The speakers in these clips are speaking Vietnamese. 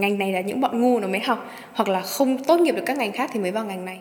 ngành này là những bọn ngu nó mới học, hoặc là không tốt nghiệp được các ngành khác thì mới vào ngành này.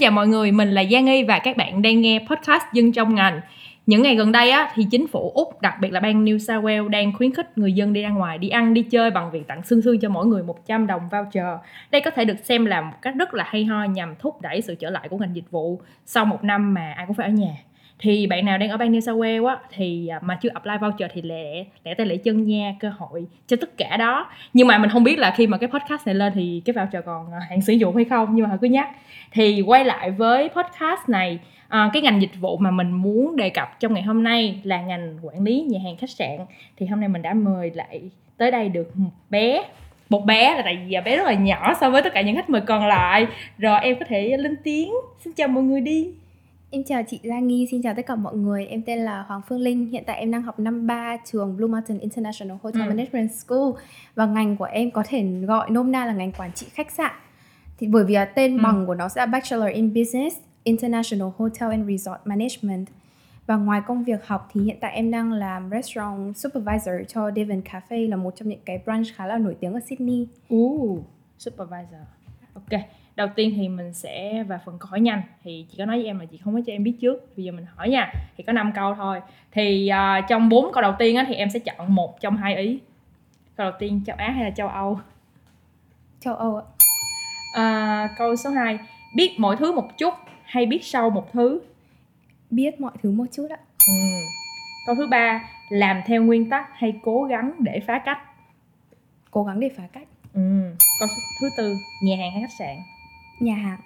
Chào mọi người, mình là Giang Y và các bạn đang nghe podcast Dân trong ngành. Những ngày gần đây á, thì chính phủ Úc, đặc biệt là bang New South Wales đang khuyến khích người dân đi ra ngoài đi ăn, đi chơi bằng việc tặng xương xương cho mỗi người 100 đồng voucher. Đây có thể được xem là một cách rất là hay ho nhằm thúc đẩy sự trở lại của ngành dịch vụ sau một năm mà ai cũng phải ở nhà thì bạn nào đang ở bang New South Wales á thì à, mà chưa apply voucher thì lẻ lẻ tay lẻ chân nha cơ hội cho tất cả đó. Nhưng mà mình không biết là khi mà cái podcast này lên thì cái voucher còn à, hạn sử dụng hay không nhưng mà cứ nhắc. Thì quay lại với podcast này à, cái ngành dịch vụ mà mình muốn đề cập trong ngày hôm nay là ngành quản lý nhà hàng khách sạn. Thì hôm nay mình đã mời lại tới đây được một bé một bé là tại vì bé rất là nhỏ so với tất cả những khách mời còn lại. Rồi em có thể lên tiếng. Xin chào mọi người đi. Em chào chị Giang Nghi, xin chào tất cả mọi người. Em tên là Hoàng Phương Linh. Hiện tại em đang học năm 3 trường Blue Mountain International Hotel ừ. Management School và ngành của em có thể gọi nôm na là ngành quản trị khách sạn. Thì bởi vì tên ừ. bằng của nó sẽ là Bachelor in Business International Hotel and Resort Management. Và ngoài công việc học thì hiện tại em đang làm restaurant supervisor cho Devon Cafe là một trong những cái branch khá là nổi tiếng ở Sydney. Uh, supervisor. Ok đầu tiên thì mình sẽ vào phần câu hỏi nhanh. Thì chị có nói với em là chị không có cho em biết trước. Bây giờ mình hỏi nha. Thì có 5 câu thôi. Thì uh, trong bốn câu đầu tiên á, thì em sẽ chọn một trong hai ý. Câu đầu tiên châu Á hay là châu Âu? Châu Âu ạ. À, câu số 2 biết mọi thứ một chút hay biết sâu một thứ? Biết mọi thứ một chút ạ. Ừ. câu thứ ba. Làm theo nguyên tắc hay cố gắng để phá cách? Cố gắng để phá cách. Ừ. câu thứ tư. Nhà hàng hay khách sạn nhà hàng.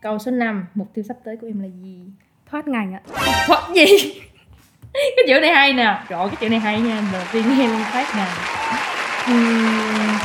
Câu số 5 mục tiêu sắp tới của em là gì? Thoát ngành ạ. Thoát gì? Cái chữ này hay nè. Rồi cái chữ này hay nha. Đầu tiên em thoát ngành. Uhm.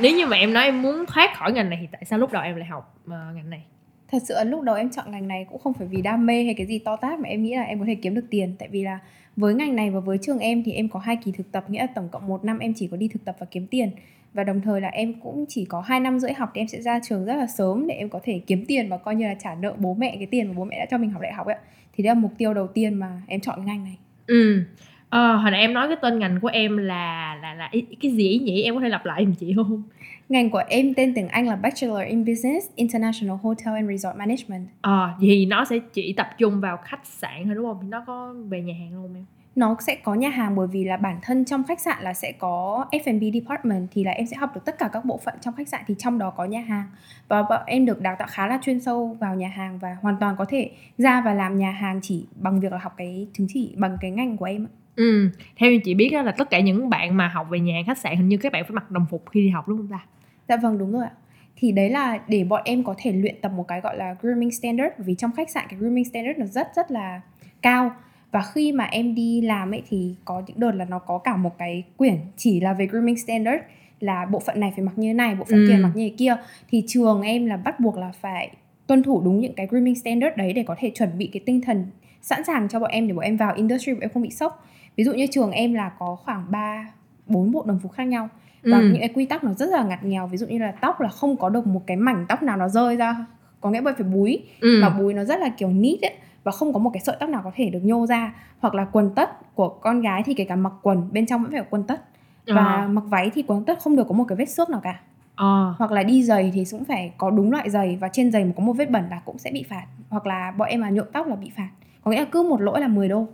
nếu như mà em nói em muốn thoát khỏi ngành này thì tại sao lúc đầu em lại học uh, ngành này? Thật sự lúc đầu em chọn ngành này cũng không phải vì đam mê hay cái gì to tát mà em nghĩ là em có thể kiếm được tiền. Tại vì là với ngành này và với trường em thì em có hai kỳ thực tập nghĩa là tổng cộng một năm em chỉ có đi thực tập và kiếm tiền và đồng thời là em cũng chỉ có 2 năm rưỡi học thì em sẽ ra trường rất là sớm để em có thể kiếm tiền và coi như là trả nợ bố mẹ cái tiền mà bố mẹ đã cho mình học đại học ấy thì đây là mục tiêu đầu tiên mà em chọn ngành này. Ừ. À, hồi nãy em nói cái tên ngành của em là là là cái gì nhỉ? Em có thể lặp lại giùm chị không? Ngành của em tên tiếng Anh là Bachelor in Business International Hotel and Resort Management. À, thì nó sẽ chỉ tập trung vào khách sạn thôi đúng không? Nó có về nhà hàng luôn em nó sẽ có nhà hàng bởi vì là bản thân trong khách sạn là sẽ có F&B department thì là em sẽ học được tất cả các bộ phận trong khách sạn thì trong đó có nhà hàng. Và bọn em được đào tạo khá là chuyên sâu vào nhà hàng và hoàn toàn có thể ra và làm nhà hàng chỉ bằng việc là học cái chứng chỉ bằng cái ngành của em Ừ, theo như chị biết là tất cả những bạn mà học về nhà hàng khách sạn hình như các bạn phải mặc đồng phục khi đi học đúng không ta? Dạ vâng đúng rồi ạ. Thì đấy là để bọn em có thể luyện tập một cái gọi là grooming standard vì trong khách sạn cái grooming standard nó rất rất là cao và khi mà em đi làm ấy thì có những đợt là nó có cả một cái quyển chỉ là về grooming standard là bộ phận này phải mặc như thế này bộ phận ừ. kia mặc như thế kia thì trường em là bắt buộc là phải tuân thủ đúng những cái grooming standard đấy để có thể chuẩn bị cái tinh thần sẵn sàng cho bọn em để bọn em vào industry bọn em không bị sốc ví dụ như trường em là có khoảng 3 bốn bộ đồng phục khác nhau và ừ. những cái quy tắc nó rất là ngặt nghèo ví dụ như là tóc là không có được một cái mảnh tóc nào nó rơi ra có nghĩa bởi phải búi ừ. mà búi nó rất là kiểu nít ấy và không có một cái sợi tóc nào có thể được nhô ra. Hoặc là quần tất của con gái thì kể cả mặc quần bên trong vẫn phải có quần tất. Và à. mặc váy thì quần tất không được có một cái vết xước nào cả. À. hoặc là đi giày thì cũng phải có đúng loại giày và trên giày mà có một vết bẩn là cũng sẽ bị phạt. Hoặc là bọn em mà nhuộm tóc là bị phạt. Có nghĩa là cứ một lỗi là 10 đô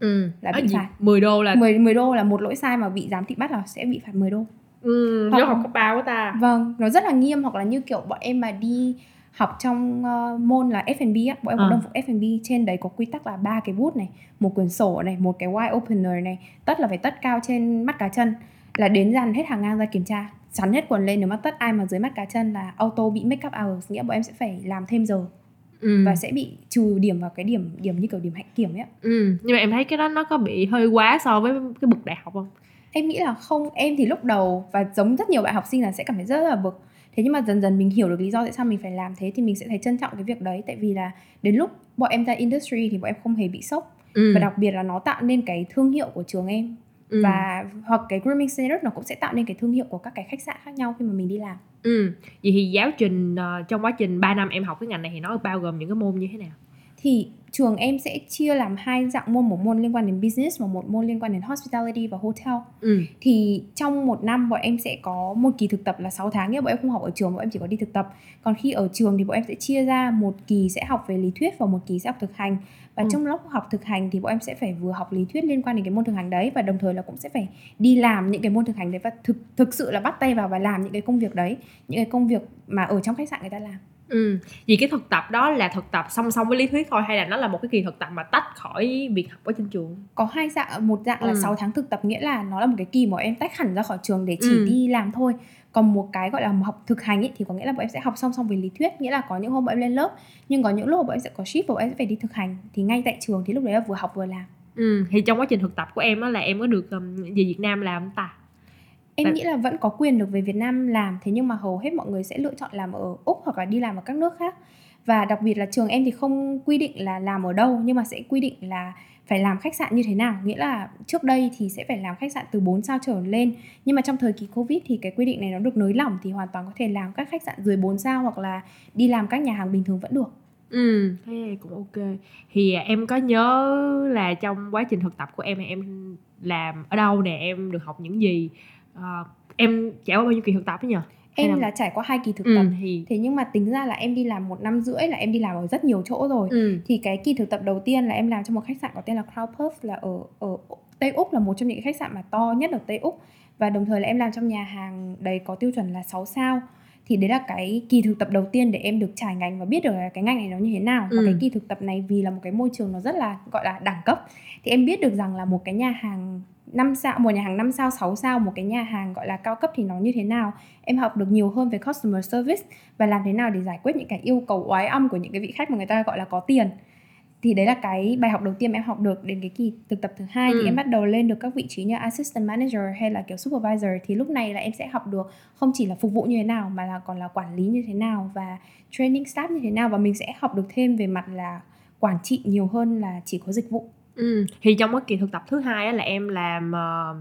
ừ. là bị à, phạt. 10 đô là 10, 10 đô là một lỗi sai mà bị giám thị bắt là sẽ bị phạt 10 đô. Ừ, hoặc, học cấp ba của ta. Vâng nó rất là nghiêm. Hoặc là như kiểu bọn em mà đi học trong uh, môn là F&B á, bọn em có à. đồng phục F&B trên đấy có quy tắc là ba cái bút này, một quyển sổ này, một cái wine opener này, tất là phải tất cao trên mắt cá chân là đến dàn hết hàng ngang ra kiểm tra. Sắn hết quần lên nếu mà tất ai mà dưới mắt cá chân là auto bị make up hours nghĩa bọn em sẽ phải làm thêm giờ. Ừ. và sẽ bị trừ điểm vào cái điểm điểm như kiểu điểm hạnh kiểm ấy ừ. nhưng mà em thấy cái đó nó có bị hơi quá so với cái bậc đại học không? Em nghĩ là không. Em thì lúc đầu và giống rất nhiều bạn học sinh là sẽ cảm thấy rất là bực thế nhưng mà dần dần mình hiểu được lý do tại sao mình phải làm thế thì mình sẽ thấy trân trọng cái việc đấy tại vì là đến lúc bọn em ra industry thì bọn em không hề bị sốc ừ. và đặc biệt là nó tạo nên cái thương hiệu của trường em ừ. và hoặc cái grooming standard nó cũng sẽ tạo nên cái thương hiệu của các cái khách sạn khác nhau khi mà mình đi làm ừ. vậy thì giáo trình uh, trong quá trình 3 năm em học cái ngành này thì nó bao gồm những cái môn như thế nào thì trường em sẽ chia làm hai dạng môn một môn liên quan đến business và một môn liên quan đến hospitality và hotel ừ. thì trong một năm bọn em sẽ có một kỳ thực tập là 6 tháng nghĩa bọn em không học ở trường bọn em chỉ có đi thực tập còn khi ở trường thì bọn em sẽ chia ra một kỳ sẽ học về lý thuyết và một kỳ sẽ học thực hành và ừ. trong lúc học thực hành thì bọn em sẽ phải vừa học lý thuyết liên quan đến cái môn thực hành đấy và đồng thời là cũng sẽ phải đi làm những cái môn thực hành đấy và thực thực sự là bắt tay vào và làm những cái công việc đấy những cái công việc mà ở trong khách sạn người ta làm Ừ, vì cái thực tập đó là thực tập song song với lý thuyết thôi hay là nó là một cái kỳ thực tập mà tách khỏi việc học ở trên trường? Có hai dạng, một dạng là Ừ. 6 tháng thực tập nghĩa là nó là một cái kỳ mà em tách hẳn ra khỏi trường để chỉ Ừ. đi làm thôi. Còn một cái gọi là học thực hành ấy thì có nghĩa là bọn em sẽ học song song với lý thuyết, nghĩa là có những hôm bọn em lên lớp nhưng có những lúc bọn em sẽ có shift và bọn em sẽ phải đi thực hành thì ngay tại trường thì lúc đấy là vừa học vừa làm. Ừ, thì trong quá trình thực tập của em á là em có được um, về Việt Nam làm không ta? Em Tại- nghĩ là vẫn có quyền được về Việt Nam làm thế nhưng mà hầu hết mọi người sẽ lựa chọn làm ở Úc hoặc là đi làm ở các nước khác. Và đặc biệt là trường em thì không quy định là làm ở đâu nhưng mà sẽ quy định là phải làm khách sạn như thế nào nghĩa là trước đây thì sẽ phải làm khách sạn từ 4 sao trở lên nhưng mà trong thời kỳ covid thì cái quy định này nó được nới lỏng thì hoàn toàn có thể làm các khách sạn dưới 4 sao hoặc là đi làm các nhà hàng bình thường vẫn được Ừ, thế cũng ok. Thì à, em có nhớ là trong quá trình thực tập của em thì em làm ở đâu nè, em được học những gì? Ờ, em trải qua bao nhiêu kỳ thực tập ấy nhỉ? Em là trải qua hai kỳ thực ừ, tập. thì thế nhưng mà tính ra là em đi làm một năm rưỡi là em đi làm ở rất nhiều chỗ rồi. Ừ, thì cái kỳ thực tập đầu tiên là em làm trong một khách sạn có tên là Crown Puff là ở ở Tây Úc là một trong những khách sạn mà to nhất ở Tây Úc. Và đồng thời là em làm trong nhà hàng đấy có tiêu chuẩn là 6 sao. Thì đấy là cái kỳ thực tập đầu tiên để em được trải ngành và biết được là cái ngành này nó như thế nào. Và Ừ. cái kỳ thực tập này vì là một cái môi trường nó rất là gọi là đẳng cấp. Thì em biết được rằng là một cái nhà hàng 5 sao, một nhà hàng 5 sao, 6 sao, một cái nhà hàng gọi là cao cấp thì nó như thế nào? Em học được nhiều hơn về customer service và làm thế nào để giải quyết những cái yêu cầu oái ăm của những cái vị khách mà người ta gọi là có tiền? Thì đấy là cái bài học đầu tiên em học được đến cái kỳ thực tập thứ hai Ừ. thì em bắt đầu lên được các vị trí như assistant manager hay là kiểu supervisor. Thì lúc này là em sẽ học được không chỉ là phục vụ như thế nào mà là còn là quản lý như thế nào và training staff như thế nào. Và mình sẽ học được thêm về mặt là quản trị nhiều hơn là chỉ có dịch vụ ừ. Thì trong cái kỳ thực tập thứ hai á là em làm ờ,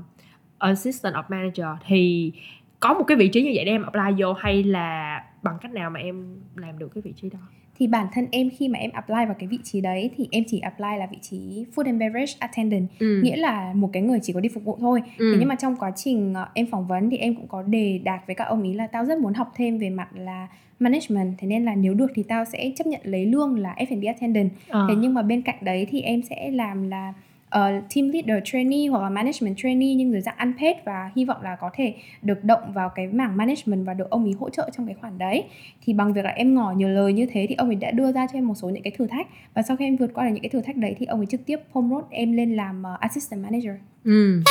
assistant of manager thì có một cái vị trí như vậy để em apply vô hay là bằng cách nào mà em làm được cái vị trí đó? thì bản thân em khi mà em apply vào cái vị trí đấy thì em chỉ apply là vị trí food and beverage attendant Ừ. nghĩa là một cái người chỉ có đi phục vụ thôi ừ. Thế nhưng mà trong quá trình ờ, em phỏng vấn thì em cũng có đề đạt với các ông ý là tao rất muốn học thêm về mặt là management thế nên là nếu được thì tao sẽ chấp nhận lấy lương là F&B attendant Ờ. thế nhưng mà bên cạnh đấy thì em sẽ làm là ờ, team leader trainee hoặc là management trainee nhưng dưới dạng unpaid và hy vọng là có thể được động vào cái mảng management và được ông ý hỗ trợ trong cái khoản đấy thì bằng việc là em ngỏ nhiều lời như thế thì ông ấy đã đưa ra cho em một số những cái thử thách và sau khi em vượt qua được những cái thử thách đấy thì ông ấy trực tiếp promote em lên làm ờ, assistant manager Ừ.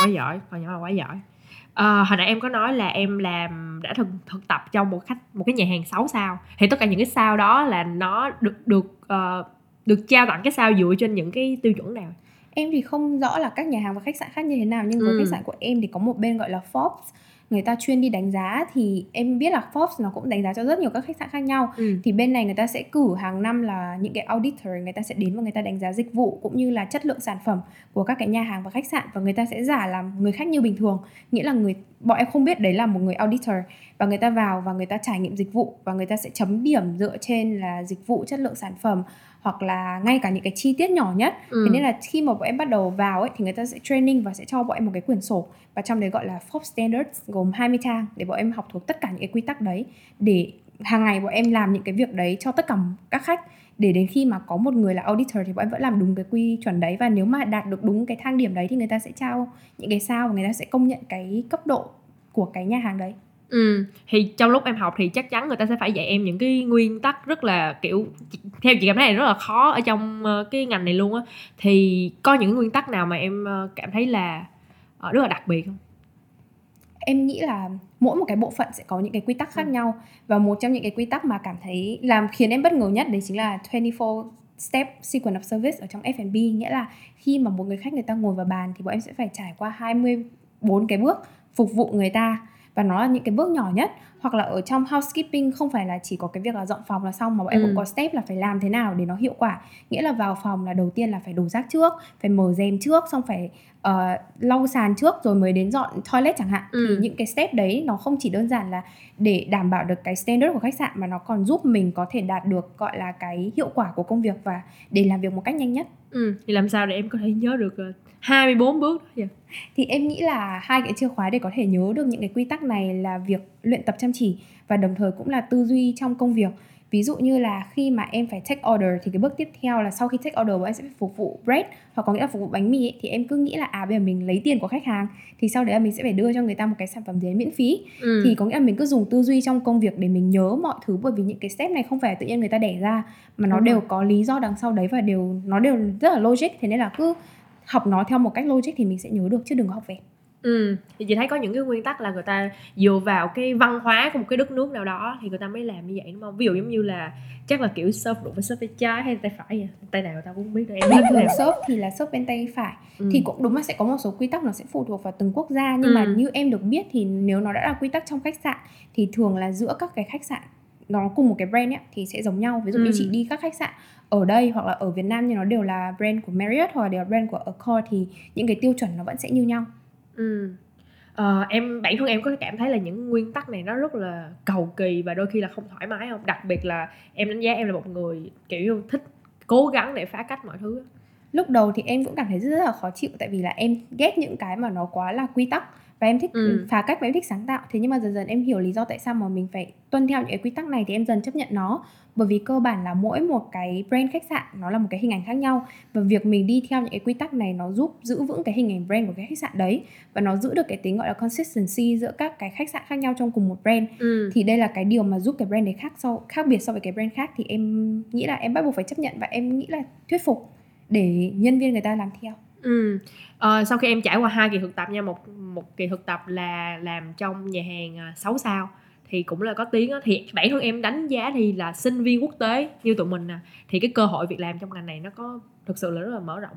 Quá giỏi, còn nhỏ là quá giỏi. Ờ, hồi nãy em có nói là em làm đã thực thực tập trong một khách một cái nhà hàng 6 sao. Thì tất cả những cái sao đó là nó được được ờ, được trao tặng cái sao dựa trên những cái tiêu chuẩn nào? Em thì không rõ là các nhà hàng và khách sạn khác như thế nào nhưng với Ừ. khách sạn của em thì có một bên gọi là Forbes người ta chuyên đi đánh giá thì em biết là Forbes nó cũng đánh giá cho rất nhiều các khách sạn khác nhau Ừ. thì bên này người ta sẽ cử hàng năm là những cái auditor người ta sẽ đến và người ta đánh giá dịch vụ cũng như là chất lượng sản phẩm của các cái nhà hàng và khách sạn và người ta sẽ giả làm người khách như bình thường nghĩa là người bọn em không biết đấy là một người auditor và người ta vào và người ta trải nghiệm dịch vụ và người ta sẽ chấm điểm dựa trên là dịch vụ chất lượng sản phẩm hoặc là ngay cả những cái chi tiết nhỏ nhất Ừ. Thế nên là khi mà bọn em bắt đầu vào ấy thì người ta sẽ training và sẽ cho bọn em một cái quyển sổ và trong đấy gọi là Forbes Standards gồm 20 trang để bọn em học thuộc tất cả những cái quy tắc đấy để hàng ngày bọn em làm những cái việc đấy cho tất cả các khách để đến khi mà có một người là auditor thì bọn em vẫn làm đúng cái quy chuẩn đấy. Và nếu mà đạt được đúng cái thang điểm đấy thì người ta sẽ trao những cái sao và người ta sẽ công nhận cái cấp độ của cái nhà hàng đấy. Ừ, thì trong lúc em học thì chắc chắn người ta sẽ phải dạy em những cái nguyên tắc rất là kiểu theo chị cảm thấy này rất là khó ở trong ờ, cái ngành này luôn á. Thì có những nguyên tắc nào mà em ờ, cảm thấy là ờ, rất là đặc biệt không? Em nghĩ là mỗi một cái bộ phận sẽ có những cái quy tắc khác Ừ. nhau. Và một trong những cái quy tắc mà cảm thấy làm khiến em bất ngờ nhất đấy chính là 24 step sequence of service ở trong F&B nghĩa là khi mà một người khách người ta ngồi vào bàn thì bọn em sẽ phải trải qua 20 bốn cái bước phục vụ người ta và nó là những cái bước nhỏ nhất hoặc là ở trong housekeeping không phải là chỉ có cái việc là dọn phòng là xong mà bọn em Ừ. cũng có step là phải làm thế nào để nó hiệu quả nghĩa là vào phòng là đầu tiên là phải đổ rác trước phải mở rèm trước xong phải ờ, lau sàn trước rồi mới đến dọn toilet chẳng hạn Ừ. thì những cái step đấy nó không chỉ đơn giản là để đảm bảo được cái standard của khách sạn mà nó còn giúp mình có thể đạt được gọi là cái hiệu quả của công việc và để làm việc một cách nhanh nhất ừ. thì làm sao để em có thể nhớ được ờ, 24 bước vậy? thì em nghĩ là hai cái chìa khóa để có thể nhớ được những cái quy tắc này là việc luyện tập chăm chỉ và đồng thời cũng là tư duy trong công việc ví dụ như là khi mà em phải take order thì cái bước tiếp theo là sau khi take order bọn em sẽ phải phục vụ bread hoặc có nghĩa là phục vụ bánh mì ấy, thì em cứ nghĩ là à bây giờ mình lấy tiền của khách hàng thì sau đấy là mình sẽ phải đưa cho người ta một cái sản phẩm gì miễn phí ừ. thì có nghĩa là mình cứ dùng tư duy trong công việc để mình nhớ mọi thứ bởi vì những cái step này không phải tự nhiên người ta đẻ ra mà nó Đúng đều rồi. có lý do đằng sau đấy và đều nó đều rất là logic thế nên là cứ học nó theo một cách logic thì mình sẽ nhớ được chứ đừng có học về Ừ, thì chị thấy có những cái nguyên tắc là người ta dựa vào cái văn hóa của một cái đất nước nào đó thì người ta mới làm như vậy đúng không? Ví dụ giống như là chắc là kiểu serve đụng với serve tay trái hay tay phải vậy. Tay nào tao cũng không biết được em bình biết thường nào. serve thì là serve bên tay phải Ừ. thì cũng đúng là sẽ có một số quy tắc nó sẽ phụ thuộc vào từng quốc gia nhưng mà Ừ. như em được biết thì nếu nó đã là quy tắc trong khách sạn thì thường là giữa các cái khách sạn nó cùng một cái brand ấy, thì sẽ giống nhau ví dụ như Ừ. chị đi các khách sạn ở đây hoặc là ở Việt Nam nhưng nó đều là brand của Marriott hoặc là đều là brand của Accor thì những cái tiêu chuẩn nó vẫn sẽ như nhau Ừ. Ờ, em bản thân em có cảm thấy là những nguyên tắc này nó rất là cầu kỳ và đôi khi là không thoải mái không? Đặc biệt là em đánh giá em là một người kiểu như thích cố gắng để phá cách mọi thứ. lúc đầu thì em cũng cảm thấy rất, rất là khó chịu tại vì là em ghét những cái mà nó quá là quy tắc và em thích Ừ. phá cách và em thích sáng tạo. Thế nhưng mà dần dần em hiểu lý do tại sao mà mình phải tuân theo những cái quy tắc này thì em dần chấp nhận nó. Bởi vì cơ bản là mỗi một cái brand khách sạn nó là một cái hình ảnh khác nhau. Và việc mình đi theo những cái quy tắc này nó giúp giữ vững cái hình ảnh brand của cái khách sạn đấy. Và nó giữ được cái tính gọi là consistency giữa các cái khách sạn khác nhau trong cùng một brand. Ừ. thì đây là cái điều mà giúp cái brand đấy khác so khác biệt so với cái brand khác. Thì em nghĩ là em bắt buộc phải chấp nhận và em nghĩ là thuyết phục để nhân viên người ta làm theo Ừ. Ờ, sau khi em trải qua hai kỳ thực tập nha một một kỳ thực tập là làm trong nhà hàng 6 sao thì cũng là có tiếng á thì bản thân em đánh giá thì là sinh viên quốc tế như tụi mình nè thì cái cơ hội việc làm trong ngành này nó có thực sự là rất là mở rộng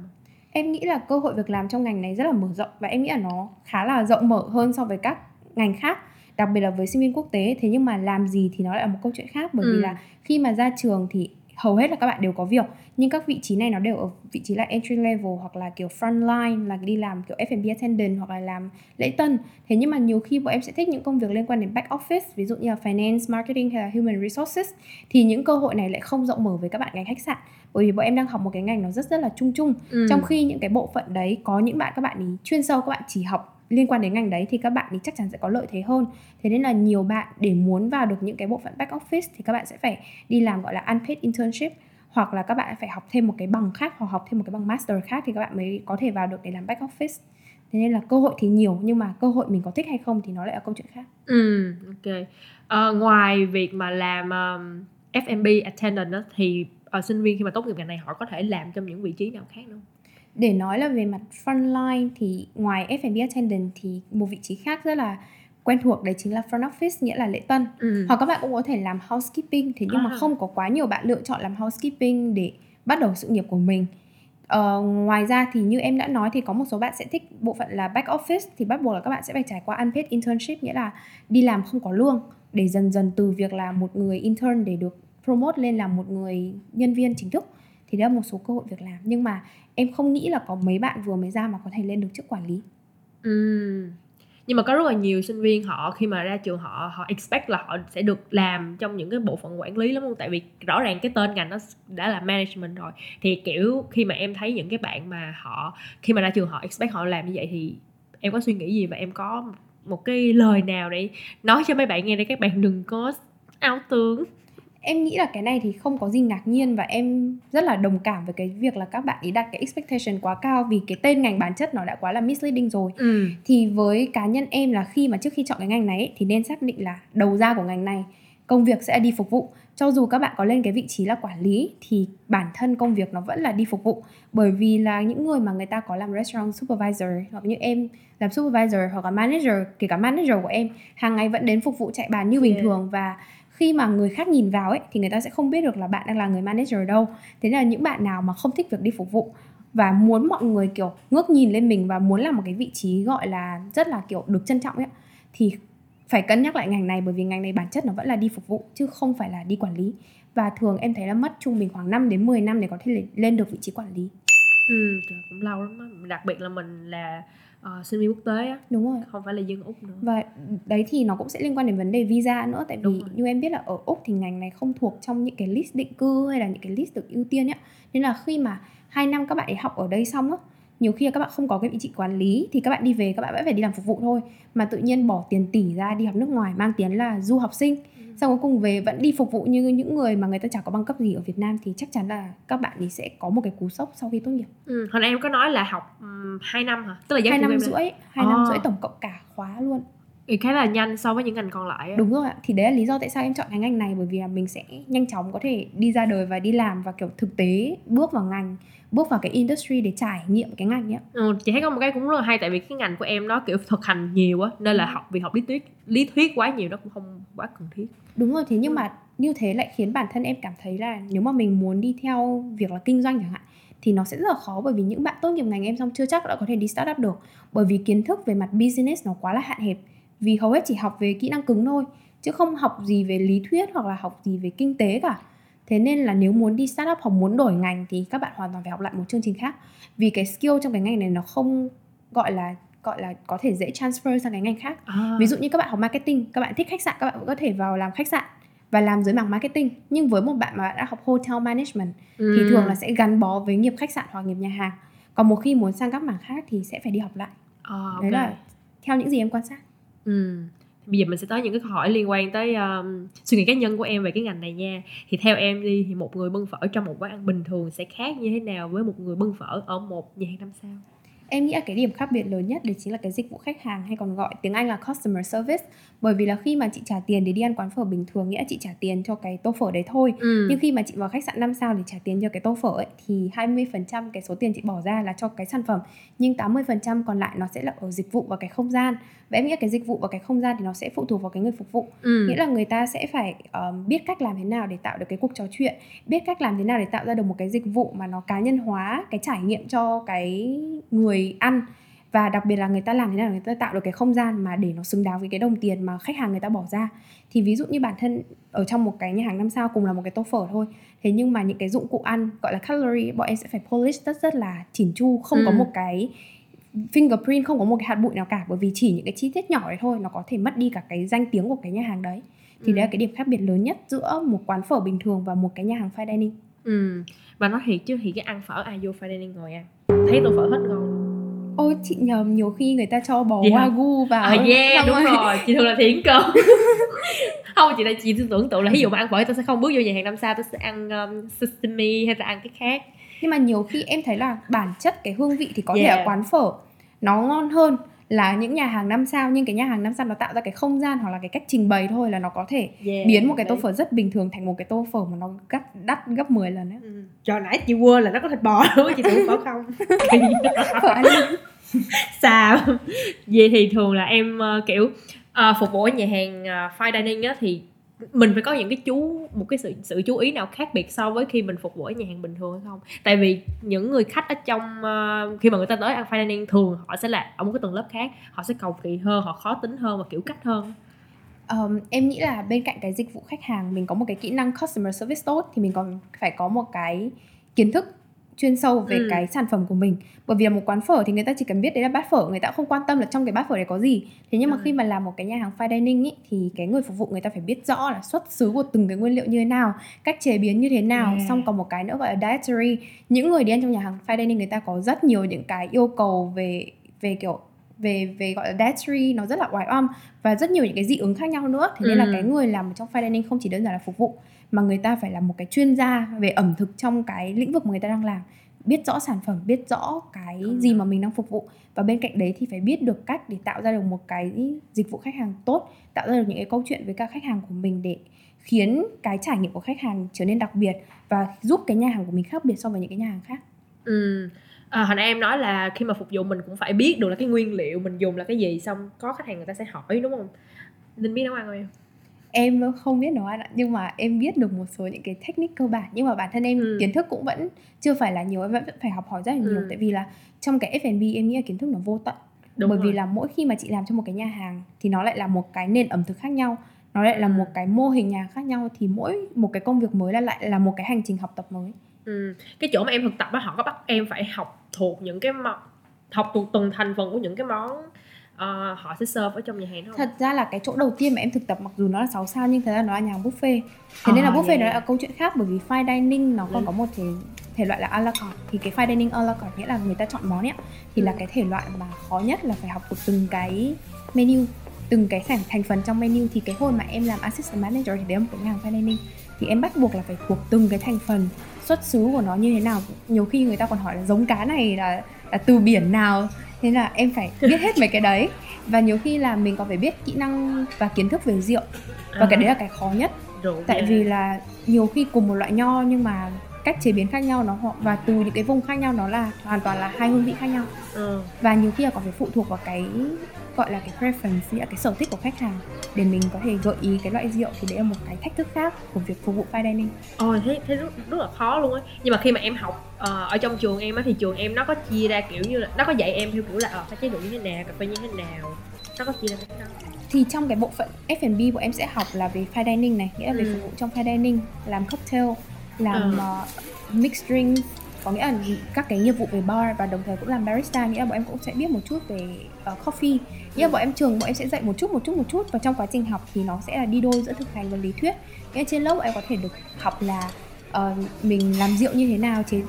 em nghĩ là cơ hội việc làm trong ngành này rất là mở rộng và em nghĩ là nó khá là rộng mở hơn so với các ngành khác đặc biệt là với sinh viên quốc tế thế nhưng mà làm gì thì nó lại là một câu chuyện khác bởi Ừ. vì là khi mà ra trường thì hầu hết là các bạn đều có việc nhưng các vị trí này nó đều ở vị trí là entry level hoặc là kiểu front line là đi làm kiểu F&B attendant hoặc là làm lễ tân thế nhưng mà nhiều khi bọn em sẽ thích những công việc liên quan đến back office ví dụ như là finance marketing hay là human resources thì những cơ hội này lại không rộng mở với các bạn ngành khách sạn bởi vì bọn em đang học một cái ngành nó rất rất là chung chung ừ. trong khi những cái bộ phận đấy có những bạn các bạn ý chuyên sâu các bạn chỉ học liên quan đến ngành đấy thì các bạn thì chắc chắn sẽ có lợi thế hơn thế nên là nhiều bạn để muốn vào được những cái bộ phận back office thì các bạn sẽ phải đi làm gọi là unpaid internship hoặc là các bạn phải học thêm một cái bằng khác hoặc học thêm một cái bằng master khác thì các bạn mới có thể vào được để làm back office thế nên là cơ hội thì nhiều nhưng mà cơ hội mình có thích hay không thì nó lại là câu chuyện khác Ừ, ok. à, ngoài việc mà làm um, F&B attendant đó, thì uh, sinh viên khi mà tốt nghiệp ngành này họ có thể làm trong những vị trí nào khác nữa không? Để nói là về mặt frontline thì ngoài F&B attendant thì một vị trí khác rất là quen thuộc đấy chính là front office nghĩa là lễ tân Ừ. hoặc các bạn cũng có thể làm housekeeping thế nhưng mà À. không có quá nhiều bạn lựa chọn làm housekeeping để bắt đầu sự nghiệp của mình ờ, ngoài ra thì như em đã nói thì có một số bạn sẽ thích bộ phận là back office thì bắt buộc là các bạn sẽ phải trải qua unpaid internship nghĩa là đi làm không có lương để dần dần từ việc là một người intern để được promote lên làm một người nhân viên chính thức thì đó là một số cơ hội việc làm nhưng mà em không nghĩ là có mấy bạn vừa mới ra mà có thể lên được chức quản lý Ừ. Nhưng mà có rất là nhiều sinh viên họ, khi mà ra trường họ họ expect là họ sẽ được làm trong những cái bộ phận quản lý lắm không? Tại vì rõ ràng cái tên ngành nó đã là management rồi. Thì, kiểu, khi mà em thấy những cái bạn mà họ, khi mà ra trường họ expect họ làm như vậy thì em có suy nghĩ gì và em có một cái lời nào để nói cho mấy bạn nghe để các bạn đừng có ảo tưởng em nghĩ là cái này thì không có gì ngạc nhiên và em rất là đồng cảm với cái việc là các bạn ý đặt cái expectation quá cao vì cái tên ngành bản chất nó đã quá là misleading rồi Ừ. thì với cá nhân em là khi mà trước khi chọn cái ngành này ấy, thì nên xác định là đầu ra của ngành này công việc sẽ đi phục vụ cho dù các bạn có lên cái vị trí là quản lý thì bản thân công việc nó vẫn là đi phục vụ bởi vì là những người mà người ta có làm restaurant supervisor hoặc như em làm supervisor hoặc là manager kể cả manager của em hàng ngày vẫn đến phục vụ chạy bàn như bình Yeah. thường và khi mà người khác nhìn vào ấy thì người ta sẽ không biết được là bạn đang là người manager đâu thế nên là những bạn nào mà không thích việc đi phục vụ và muốn mọi người kiểu ngước nhìn lên mình và muốn làm một cái vị trí gọi là rất là kiểu được trân trọng ấy thì phải cân nhắc lại ngành này bởi vì ngành này bản chất nó vẫn là đi phục vụ chứ không phải là đi quản lý và thường em thấy là mất trung bình khoảng 5 đến 10 năm để có thể lên được vị trí quản lý. Ừ, cũng lâu lắm đó. Đặc biệt là mình là uh, sinh viên quốc tế á, Đúng rồi. không phải là dân Úc nữa. Và đấy thì nó cũng sẽ liên quan đến vấn đề visa nữa tại vì như em biết là ở Úc thì ngành này không thuộc trong những cái list định cư hay là những cái list được ưu tiên ấy. Nên là khi mà hai năm các bạn ấy học ở đây xong á nhiều khi các bạn không có cái vị trí quản lý thì các bạn đi về các bạn vẫn phải đi làm phục vụ thôi mà tự nhiên bỏ tiền tỷ ra đi học nước ngoài mang tiếng là du học sinh xong cuối cùng về vẫn đi phục vụ như những người mà người ta chả có bằng cấp gì ở Việt Nam thì chắc chắn là các bạn ấy sẽ có một cái cú sốc sau khi tốt nghiệp Ừ, hồi nãy em có nói là học um, 2 năm hả? Tức là hai năm rưỡi hai năm rưỡi tổng cộng cả khóa luôn thì khá là nhanh so với những ngành còn lại. Đúng rồi ạ, thì đấy là lý do tại sao em chọn cái ngành này bởi vì là mình sẽ nhanh chóng có thể đi ra đời và đi làm và kiểu thực tế bước vào ngành, bước vào cái industry để trải nghiệm cái ngành ấy. ạ. Ừ, chị thấy có một cái cũng rất là hay tại vì cái ngành của em nó kiểu thực hành nhiều á nên là Ừ. học việc học lý thuyết lý thuyết quá nhiều nó cũng không quá cần thiết Đúng rồi, thế nhưng mà như thế lại khiến bản thân em cảm thấy là nếu mà mình muốn đi theo việc là kinh doanh chẳng hạn thì nó sẽ rất là khó bởi vì những bạn tốt nghiệp ngành em xong chưa chắc đã có thể đi startup được. Bởi vì kiến thức về mặt business nó quá là hạn hẹp vì hầu hết chỉ học về kỹ năng cứng thôi chứ không học gì về lý thuyết hoặc là học gì về kinh tế cả. Thế nên là nếu muốn đi startup hoặc muốn đổi ngành thì các bạn hoàn toàn phải học lại một chương trình khác. Vì cái skill trong cái ngành này nó không gọi là gọi là có thể dễ transfer sang cái ngành khác à. ví dụ như các bạn học marketing các bạn thích khách sạn các bạn vẫn có thể vào làm khách sạn và làm dưới mảng marketing nhưng với một bạn mà đã học hotel management ừ. thì thường là sẽ gắn bó với nghiệp khách sạn hoặc nghiệp nhà hàng còn một khi muốn sang các mảng khác thì sẽ phải đi học lại à, ok. đấy là theo những gì em quan sát ừ. bây giờ mình sẽ tới những cái câu hỏi liên quan tới um, suy nghĩ cá nhân của em về cái ngành này nha thì theo em đi thì một người bưng phở trong một quán ăn bình thường sẽ khác như thế nào với một người bưng phở ở một nhà hàng năm sao em nghĩ là cái điểm khác biệt lớn nhất đấy chính là cái dịch vụ khách hàng hay còn gọi tiếng Anh là customer service. Bởi vì là khi mà chị trả tiền để đi ăn quán phở bình thường nghĩa là chị trả tiền cho cái tô phở đấy thôi. Ừ. nhưng khi mà chị vào khách sạn 5 sao để trả tiền cho cái tô phở ấy thì 20% cái số tiền chị bỏ ra là cho cái sản phẩm nhưng 80% còn lại nó sẽ là ở dịch vụ và cái không gian và em nghĩ cái dịch vụ và cái không gian thì nó sẽ phụ thuộc vào cái người phục vụ ừ. nghĩa là người ta sẽ phải um, biết cách làm thế nào để tạo được cái cuộc trò chuyện biết cách làm thế nào để tạo ra được một cái dịch vụ mà nó cá nhân hóa cái trải nghiệm cho cái người ăn và đặc biệt là người ta làm thế nào người ta tạo được cái không gian mà để nó xứng đáng với cái đồng tiền mà khách hàng người ta bỏ ra thì ví dụ như bản thân ở trong một cái nhà hàng năm sao cùng là một cái tô phở thôi thế nhưng mà những cái dụng cụ ăn gọi là cutlery bọn em sẽ phải polish rất rất là chỉn chu không có Ừ. một cái fingerprint không có một cái hạt bụi nào cả bởi vì chỉ những cái chi tiết nhỏ đấy thôi nó có thể mất đi cả cái danh tiếng của cái nhà hàng đấy. Thì Ừ. đấy là cái điểm khác biệt lớn nhất giữa một quán phở bình thường và một cái nhà hàng fine dining. Ừ. và nói thiệt chứ thì cái ăn phở ai vô phải dining ngồi ăn? Thấy tô phở hết ngon ôi chị nhầm nhiều khi người ta cho bò hả? wagyu vào. À yeah đúng rồi. chị thường là thiển cơ. Không chị là chị tưởng tượng là ví dụ mà ăn phở tôi sẽ không bước vô nhà hàng năm sao tôi sẽ ăn um, sashimi hay là ăn cái khác nhưng mà nhiều khi em thấy là bản chất cái hương vị thì có thể Yeah. ở quán phở nó ngon hơn là những nhà hàng năm sao nhưng cái nhà hàng năm sao nó tạo ra cái không gian hoặc là cái cách trình bày thôi là nó có thể yeah, biến một cái tô phở rất bình thường thành một cái tô phở mà nó gắt đắt gấp 10 lần ấy. Ừ. Trời nãy chị quên là nó có thịt bò không? Chị tưởng phở không phở Sao Vậy thì thường là em ờ, kiểu ờ, phục vụ ở nhà hàng ờ, fine dining á thì mình phải có những cái chú một cái sự sự chú ý nào khác biệt so với khi mình phục vụ ở nhà hàng bình thường hay không? Tại vì những người khách ở trong ờ, khi mà người ta tới ăn fine dining thường họ sẽ là ở một cái tầng lớp khác họ sẽ cầu kỳ hơn họ khó tính hơn và kiểu cách hơn. Um, em nghĩ là bên cạnh cái dịch vụ khách hàng mình có một cái kỹ năng customer service tốt thì mình còn phải có một cái kiến thức chuyên sâu về Ừ. cái sản phẩm của mình bởi vì là một quán phở thì người ta chỉ cần biết đấy là bát phở người ta không quan tâm là trong cái bát phở đấy có gì thế nhưng mà Ừ. khi mà làm một cái nhà hàng fine dining ý, thì cái người phục vụ người ta phải biết rõ là xuất xứ của từng cái nguyên liệu như thế nào cách chế biến như thế nào Yeah. xong còn một cái nữa gọi là dietary những người đi ăn trong nhà hàng fine dining người ta có rất nhiều những cái yêu cầu về về kiểu về về gọi là dietary nó rất là oái oăm và rất nhiều những cái dị ứng khác nhau nữa thế nên là Ừ. cái người làm trong fine dining không chỉ đơn giản là phục vụ mà người ta phải là một cái chuyên gia về ẩm thực trong cái lĩnh vực mà người ta đang làm biết rõ sản phẩm biết rõ cái gì mà mình đang phục vụ. Và bên cạnh đấy thì phải biết được cách để tạo ra được một cái dịch vụ khách hàng tốt tạo ra được những cái câu chuyện với các khách hàng của mình để khiến cái trải nghiệm của khách hàng trở nên đặc biệt và giúp cái nhà hàng của mình khác biệt so với những cái nhà hàng khác. Ừ. À, hồi nãy em nói là khi mà phục vụ mình cũng phải biết được là cái nguyên liệu mình dùng là cái gì xong có khách hàng người ta sẽ hỏi đúng không? Linh biết nấu ăn không em em không biết nấu ăn ạ nhưng mà em biết được một số những cái technique cơ bản nhưng mà bản thân em Ừ. kiến thức cũng vẫn chưa phải là nhiều em vẫn phải học hỏi rất là nhiều Ừ. tại vì là trong cái F&B em nghĩ là kiến thức nó vô tận Đúng bởi rồi. vì là mỗi khi mà chị làm cho một cái nhà hàng thì nó lại là một cái nền ẩm thực khác nhau nó lại là Ừ. một cái mô hình nhà khác nhau thì mỗi một cái công việc mới là lại là một cái hành trình học tập mới Ừ. cái chỗ mà em thực tập á họ có bắt em phải học thuộc những cái món học thuộc từng thành phần của những cái món ờ, họ sẽ serve ở trong nhà hàng không? thật ra là cái chỗ đầu tiên mà em thực tập mặc dù nó là 6 sao nhưng thật ra nó là nhà hàng buffet thế nên là À, buffet yeah. nó là câu chuyện khác bởi vì fine dining nó còn Ừ. có một thể thể loại là a la carte thì cái fine dining a la carte nghĩa là người ta chọn món ấy thì là Ừ. cái thể loại mà khó nhất là phải học thuộc từng cái menu từng cái thành thành phần trong menu thì cái hồi mà em làm assistant manager thì đấy là một cái hàng fine dining thì em bắt buộc là phải thuộc từng cái thành phần xuất xứ của nó như thế nào nhiều khi người ta còn hỏi là giống cá này là là từ biển nào thế là em phải biết hết mấy cái đấy. Và nhiều khi là mình còn phải biết kỹ năng và kiến thức về rượu. Và À, cái đấy là cái khó nhất. Rượu tại vàng. vì là nhiều khi cùng một loại nho nhưng mà cách chế biến khác nhau nó và từ những cái vùng khác nhau nó là hoàn toàn là hai hương vị khác nhau. Ừ. và nhiều khi là còn phải phụ thuộc vào cái gọi là cái preference là cái sở thích của khách hàng để mình có thể gợi ý cái loại rượu thì đấy là một cái thách thức khác của việc phục vụ fine dining. Ôi thấy thấy rất, rất là khó luôn á. Nhưng mà khi mà em học ờ, ở trong trường em á thì trường em nó có chia ra kiểu như là nó có dạy em theo kiểu là ờ phải chế độ như thế nào cà phê như thế nào nó có chia ra cái đó. Thì trong cái bộ phận F&B của em sẽ học là về fine dining này nghĩa là về Ừ. phục vụ trong fine dining làm cocktail làm Ừ. uh, mixed drinks có nghĩa là các cái nghiệp vụ về bar và đồng thời cũng làm barista nghĩa là bọn em cũng sẽ biết một chút về uh, coffee. Nghĩa là bọn em trường bọn em sẽ dạy một chút một chút một chút và trong quá trình học thì nó sẽ là đi đôi giữa thực hành và lý thuyết. Nghĩa là trên lớp bọn em có thể được học là ờ, mình làm rượu như thế nào chế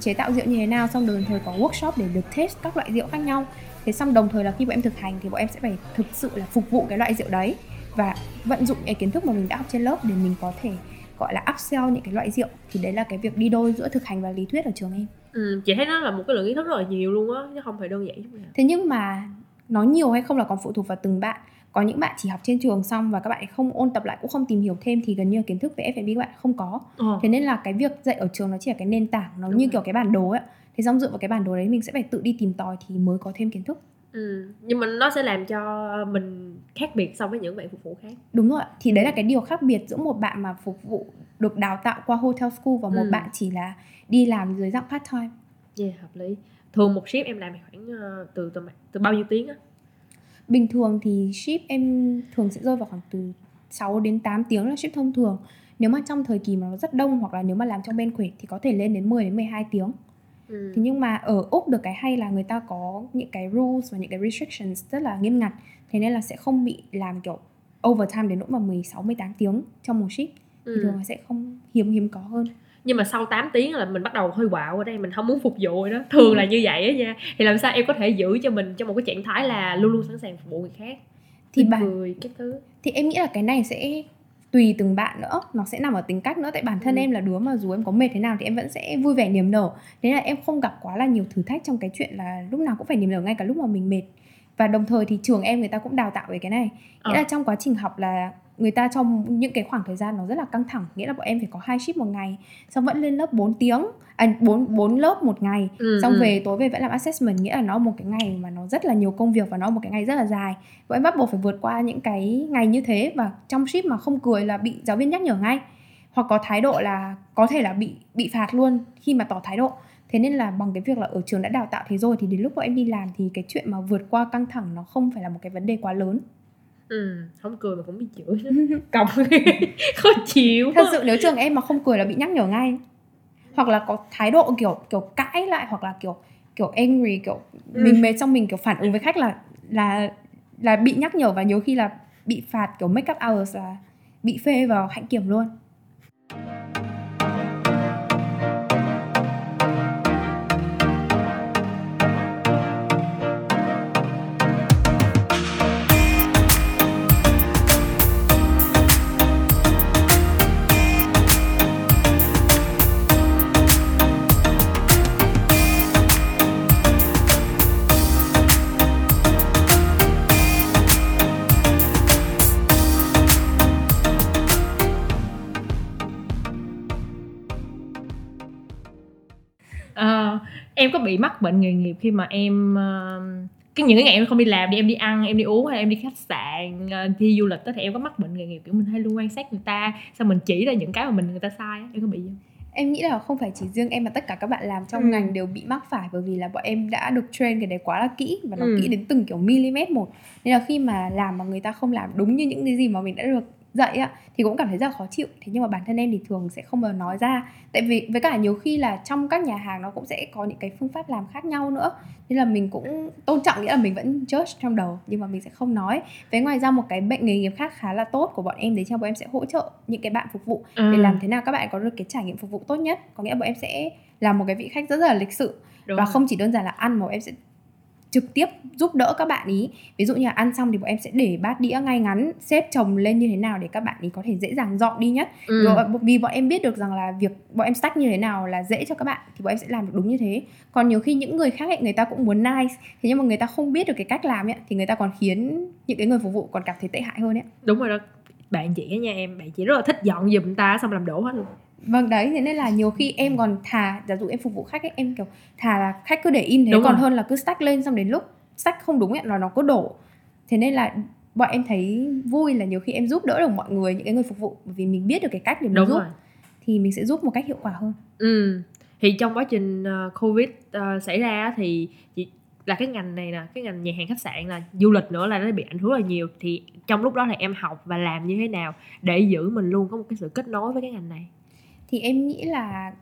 chế tạo rượu như thế nào xong đồng thời có workshop để được test các loại rượu khác nhau. Thế xong đồng thời là khi bọn em thực hành thì bọn em sẽ phải thực sự là phục vụ cái loại rượu đấy và vận dụng cái kiến thức mà mình đã học trên lớp để mình có thể gọi là upsell những cái loại rượu thì đấy là cái việc đi đôi giữa thực hành và lý thuyết ở trường em. Ừ, chị thấy nó là một cái lượng kiến thức rất là nhiều luôn á chứ không phải đơn giản thế nhưng mà nó nhiều hay không là còn phụ thuộc vào từng bạn. Có những bạn chỉ học trên trường xong và các bạn không ôn tập lại cũng không tìm hiểu thêm thì gần như kiến thức về F&B các bạn không có. Ờ. thế nên là cái việc dạy ở trường nó chỉ là cái nền tảng nó Đúng như rồi. kiểu cái bản đồ ấy. Thế xong dựa vào cái bản đồ đấy mình sẽ phải tự đi tìm tòi thì mới có thêm kiến thức ừ. nhưng mà nó sẽ làm cho mình khác biệt so với những bạn phục vụ khác. Đúng rồi thì đấy là cái điều khác biệt giữa một bạn mà phục vụ được đào tạo qua hotel school và một Ừ. bạn chỉ là đi làm dưới dạng part time. Yeah, hợp lý. Thường một ship em làm khoảng ờ, từ từ từ bao nhiêu tiếng á? Bình thường thì ship em thường sẽ rơi vào khoảng từ 6 đến 8 tiếng là ship thông thường. Nếu mà trong thời kỳ mà nó rất đông hoặc là nếu mà làm trong bên quể thì có thể lên đến 10 đến 12 tiếng ừ. Thế nhưng mà ở Úc được cái hay là người ta có những cái rules và những cái restrictions rất là nghiêm ngặt. Thế nên là sẽ không bị làm kiểu overtime đến nỗi mà 16 18 tiếng trong một ship thì Ừ. thường là sẽ không hiếm hiếm có hơn. nhưng mà sau 8 tiếng là mình bắt đầu hơi quạo ở đây mình không muốn phục vụ rồi đó. Thường là như vậy á nha. Thì làm sao em có thể giữ cho mình trong một cái trạng thái là luôn luôn sẵn sàng phục vụ người khác? Thì bản cười các thứ. thì em nghĩ là cái này sẽ tùy từng bạn nữa, nó sẽ nằm ở tính cách nữa tại bản thân Ừ. em là đứa mà dù em có mệt thế nào thì em vẫn sẽ vui vẻ niềm nở. Thế là em không gặp quá là nhiều thử thách trong cái chuyện là lúc nào cũng phải niềm nở ngay cả lúc mà mình mệt. Và đồng thời thì trường em người ta cũng đào tạo về cái này. Nghĩa Ờ. là trong quá trình học là người ta trong những cái khoảng thời gian nó rất là căng thẳng nghĩa là bọn em phải có hai shift một ngày xong vẫn lên lớp 4 tiếng à 4, 4 lớp một ngày ừ, xong ừ. về tối về vẫn làm assessment nghĩa là nó một cái ngày mà nó rất là nhiều công việc và nó một cái ngày rất là dài. Bọn em bắt buộc phải vượt qua những cái ngày như thế và trong ship mà không cười là bị giáo viên nhắc nhở ngay. Hoặc có thái độ là có thể là bị bị phạt luôn khi mà tỏ thái độ. Thế nên là bằng cái việc là ở trường đã đào tạo thế rồi thì đến lúc bọn em đi làm thì cái chuyện mà vượt qua căng thẳng nó không phải là một cái vấn đề quá lớn ừ không cười mà cũng bị chửi còng khó chịu thật sự nếu trường em mà không cười là bị nhắc nhở ngay. Hoặc là có thái độ kiểu kiểu cãi lại hoặc là kiểu kiểu angry kiểu Ừ. mình mệt xong mình kiểu phản ứng với khách là là là bị nhắc nhở và nhiều khi là bị phạt kiểu make up hours là bị phê vào hạnh kiểm luôn bị mắc bệnh nghề nghiệp khi mà em ờ, cái những cái ngày em không đi làm đi em đi ăn em đi uống hay em đi khách sạn ờ, đi du lịch đó thì em có mắc bệnh nghề nghiệp kiểu mình hay luôn quan sát người ta xong mình chỉ ra những cái mà mình người ta sai em có bị không em nghĩ là không phải chỉ riêng em mà tất cả các bạn làm trong Ừ. ngành đều bị mắc phải bởi vì là bọn em đã được train cái đấy quá là kỹ và nó Ừ. kỹ đến từng kiểu mm một nên là khi mà làm mà người ta không làm đúng như những cái gì mà mình đã được dạy á thì cũng cảm thấy rất là khó chịu. Thế nhưng mà bản thân em thì thường sẽ không bao giờ nói ra. Tại vì với cả nhiều khi là trong các nhà hàng nó cũng sẽ có những cái phương pháp làm khác nhau nữa. Nên là mình cũng tôn trọng nghĩa là mình vẫn judge trong đầu nhưng mà mình sẽ không nói. Với ngoài ra một cái bệnh nghề nghiệp khác khá là tốt của bọn em đấy là bọn em sẽ hỗ trợ những cái bạn phục vụ Ừ. để làm thế nào các bạn có được cái trải nghiệm phục vụ tốt nhất. Có nghĩa là bọn em sẽ làm một cái vị khách rất là lịch sự. Đúng và rồi. không chỉ đơn giản là ăn mà em sẽ trực tiếp giúp đỡ các bạn ý. Ví dụ như là ăn xong thì bọn em sẽ để bát đĩa ngay ngắn xếp chồng lên như thế nào để các bạn ý có thể dễ dàng dọn đi nhất. Ừ. Rồi, vì bọn em biết được rằng là việc bọn em stack như thế nào là dễ cho các bạn thì bọn em sẽ làm được đúng như thế. Còn nhiều khi những người khác ấy, người ta cũng muốn nice thế nhưng mà người ta không biết được cái cách làm ấy, thì người ta còn khiến những cái người phục vụ còn cảm thấy tệ hại hơn ấy. Đúng rồi đó. Bạn chị á nha em bạn chị rất là thích dọn giùm ta xong làm đổ hết luôn Vâng đấy, thế nên là nhiều khi em còn thà Giả dụ em phục vụ khách ấy, em kiểu thà là khách cứ để im thế Đúng Còn rồi. hơn là cứ stack lên xong đến lúc stack không đúng ấy là nó cứ đổ Thế nên là bọn em thấy vui là nhiều khi em giúp đỡ được mọi người, những cái người phục vụ Bởi vì mình biết được cái cách để mình đúng giúp rồi Thì mình sẽ giúp một cách hiệu quả hơn ừ. thì trong quá trình ờ, covid ờ, xảy ra thì chị là cái ngành này nè cái ngành nhà hàng khách sạn là du lịch nữa là nó bị ảnh hưởng rất là nhiều thì trong lúc đó thì em học và làm như thế nào để giữ mình luôn có một cái sự kết nối với cái ngành này Thì em nghĩ là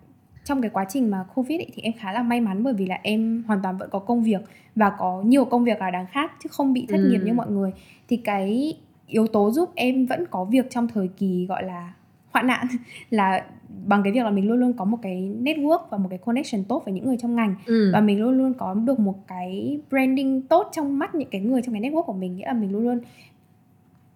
trong cái quá trình mà Covid ấy, thì em khá là may mắn bởi vì là em hoàn toàn vẫn có công việc và có nhiều công việc là đáng khác chứ không bị thất nghiệp Ừ. như mọi người thì cái yếu tố giúp em vẫn có việc trong thời kỳ gọi là hoạn nạn là bằng cái việc là mình luôn luôn có một cái network và một cái connection tốt với những người trong ngành ừ. và mình luôn luôn có được một cái branding tốt trong mắt những cái người trong cái network của mình nghĩa là mình luôn luôn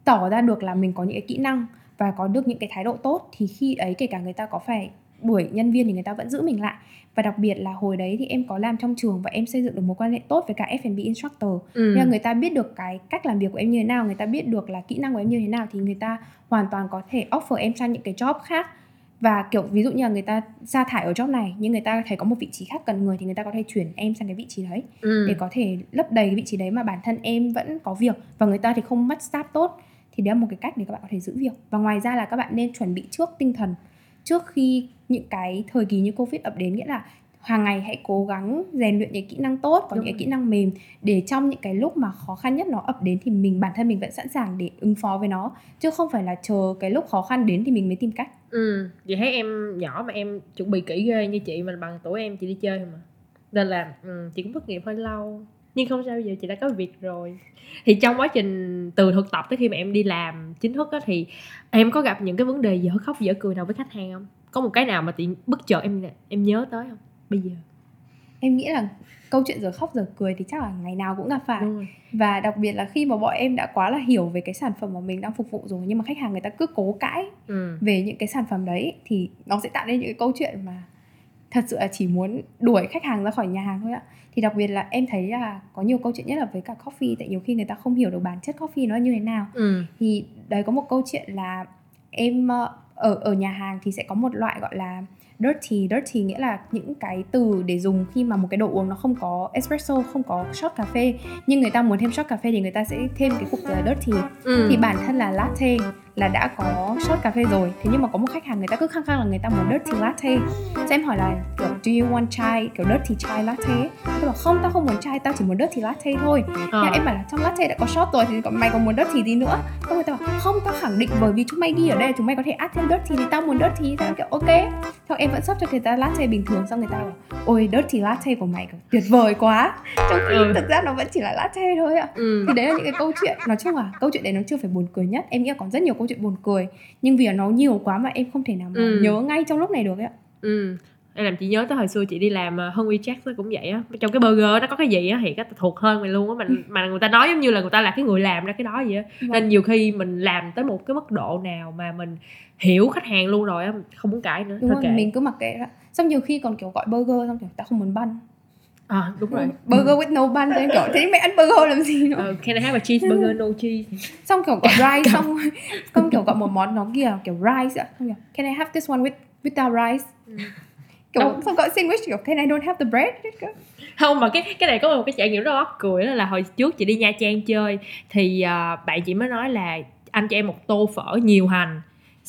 tỏ ra được là mình có những cái kỹ năng và có được những cái thái độ tốt thì khi ấy kể cả người ta có phải đuổi nhân viên thì người ta vẫn giữ mình lại và đặc biệt là hồi đấy thì em có làm trong trường và em xây dựng được mối quan hệ tốt với cả F&B instructor ừ. nên người ta biết được cái cách làm việc của em như thế nào người ta biết được là kỹ năng của em như thế nào thì người ta hoàn toàn có thể offer em sang những cái job khác và kiểu ví dụ như là người ta sa thải ở job này nhưng người ta thấy có một vị trí khác cần người thì người ta có thể chuyển em sang cái vị trí đấy ừ. để có thể lấp đầy cái vị trí đấy mà bản thân em vẫn có việc và người ta thì không mất staff tốt thì đấy là một cái cách để các bạn có thể giữ việc. Và ngoài ra là các bạn nên chuẩn bị trước tinh thần. Trước khi những cái thời kỳ như covid ập đến nghĩa là hàng ngày hãy cố gắng rèn luyện những kỹ năng tốt có Đúng những cái kỹ năng mềm để trong những cái lúc mà khó khăn nhất nó ập đến thì mình bản thân mình vẫn sẵn sàng để ứng phó với nó. Chứ không phải là chờ cái lúc khó khăn đến thì mình mới tìm cách. Ừ chị thấy em nhỏ mà em chuẩn bị kỹ ghê như chị mà bằng tuổi em chị đi chơi mà. Nên là ừ, chị cũng thất nghiệp hơi lâu nhưng không sao bây giờ chị đã có việc rồi. Thì trong quá trình từ thực tập tới khi mà em đi làm chính thức á thì em có gặp những cái vấn đề dở khóc dở cười nào với khách hàng không? Có một cái nào mà chị bất chợt em em nhớ tới không? Bây giờ. Em nghĩ là câu chuyện giờ khóc giờ cười thì chắc là ngày nào cũng gặp phải. Và đặc biệt là khi mà bọn em đã quá là hiểu về cái sản phẩm mà mình đang phục vụ rồi nhưng mà khách hàng người ta cứ cố cãi ừ. về những cái sản phẩm đấy thì nó sẽ tạo nên những cái câu chuyện mà thật sự là chỉ muốn đuổi khách hàng ra khỏi nhà hàng thôi ạ thì đặc biệt là em thấy là có nhiều câu chuyện nhất là với cả coffee tại nhiều khi người ta không hiểu được bản chất coffee nó như thế nào. Ừ. Thì đấy có một câu chuyện là em ờ, ở ở nhà hàng thì sẽ có một loại gọi là dirty. Dirty nghĩa là những cái từ để dùng khi mà một cái đồ uống nó không có espresso không có shot cà phê. Nhưng người ta muốn thêm shot cà phê thì người ta sẽ thêm cái cụm từ là dirty. Ừ. thì bản thân là latte là đã có shot cà phê rồi. Thế nhưng mà có một khách hàng người ta cứ khăng khăng là người ta muốn dirty latte. Thế em hỏi là kiểu do you want chai kiểu dirty chai latte ấy? tôi bảo không tao không muốn chai tao chỉ muốn dirty latte thôi. Nhưng em bảo là trong latte đã có shot rồi thì còn mày còn muốn dirty gì nữa? Xong người ta bảo không tao khẳng định bởi vì chúng mày ghi ở đây chúng mày có thể add thêm dirty thì tao muốn dirty tao kiểu ok. Xong em vẫn sắp cho người ta latte bình thường xong người ta bảo ôi dirty latte của mày kiểu tuyệt vời quá. Trong khi Ừ. thực ra nó vẫn chỉ là latte thôi ạ. Ừ. thì đấy là những cái câu chuyện. Nói chung là câu chuyện đấy nó chưa phải buồn cười nhất. Em nghĩ là còn rất nhiều câu chuyện buồn cười. Nhưng vì nó nhiều quá mà em không thể nào mà Ừ. nhớ ngay trong lúc này được ấy ạ. Ừ. Em làm chị nhớ tới hồi xưa chị đi làm ờ, hơn WeChat nó cũng vậy á. Trong cái burger nó có cái gì á thì cái thuộc hơn mày luôn á mà mà người ta nói giống như là người ta là cái người làm ra cái đó vậy á. Nên nhiều khi mình làm tới một cái mức độ nào mà mình hiểu khách hàng luôn rồi á không muốn cãi nữa. Đúng thôi rồi kệ. mình cứ mặc kệ đó. Xong nhiều khi còn kiểu gọi burger xong kiểu ta không muốn băn à đúng rồi burger with no bun em kiểu thế mày ăn burger làm gì nữa Ờ, can I have a cheeseburger no cheese? Xong kiểu gọi rice xong xong kiểu gọi một món nó kia kiểu rice ạ. Xong kiểu can I have this one with without rice? Ừ. kiểu Đâu. xong gọi sandwich kiểu can I don't have the bread? Không mà cái cái này có một cái trải nghiệm rất là cười đó là hồi trước chị đi Nha Trang chơi thì à, bạn chị mới nói là anh cho em một tô phở nhiều hành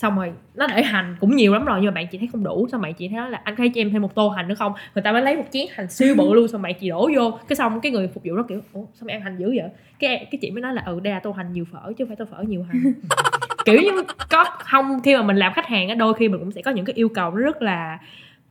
xong rồi nó để hành cũng nhiều lắm rồi nhưng mà bạn chị thấy không đủ. Xong bạn chị thấy là anh thể cho em thêm một tô hành nữa không? Người ta mới lấy một chén hành siêu bự luôn xong bạn chị đổ vô. Cái xong cái người phục vụ đó kiểu ủa sao mày ăn hành dữ vậy? Cái cái chị mới nói là ừ đây là tô hành nhiều phở chứ không phải tô phở nhiều hành. Kiểu như có không khi mà mình làm khách hàng á đôi khi mình cũng sẽ có những cái yêu cầu nó rất là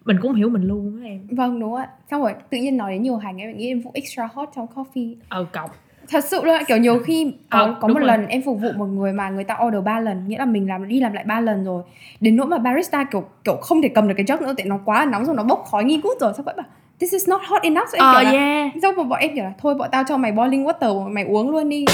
mình cũng hiểu mình luôn á em. Vâng đúng ạ. Xong rồi tự nhiên nói đến nhiều hành em nghĩ em vụ extra hot trong coffee. Ờ cộng thật sự luôn kiểu nhiều khi có, Ờ, có đúng một rồi. lần em phục vụ một người mà người ta order 3 lần nghĩa là mình làm đi làm lại ba lần rồi. Đến nỗi mà barista kiểu kiểu không thể cầm được cái jug nữa tại nó quá nóng rồi nó bốc khói nghi ngút rồi sao vẫn bảo this is not hot enough. Xong em ờ kiểu là, yeah. xong rồi bọn em kiểu là thôi bọn tao cho mày boiling water mày uống luôn đi.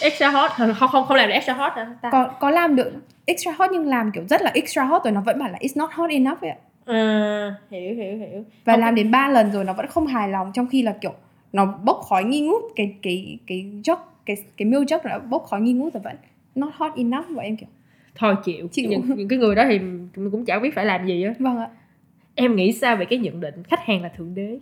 Extra hot không không không làm được extra hot hả ta? Có có làm được extra hot nhưng làm kiểu rất là extra hot rồi nó vẫn bảo là it's not hot enough ấy ạ. À, hiểu hiểu hiểu. Và Không, làm đến 3 lần rồi nó vẫn không hài lòng trong khi là kiểu nó bốc khói nghi ngút cái cái cái jug cái cái milk jug nó bốc khói nghi ngút rồi vẫn not hot enough và em kiểu. Thôi chịu Chịu. những, những cái người đó thì mình cũng chẳng biết phải làm gì á. Vâng ạ. Em nghĩ sao về cái nhận định khách hàng là thượng đế?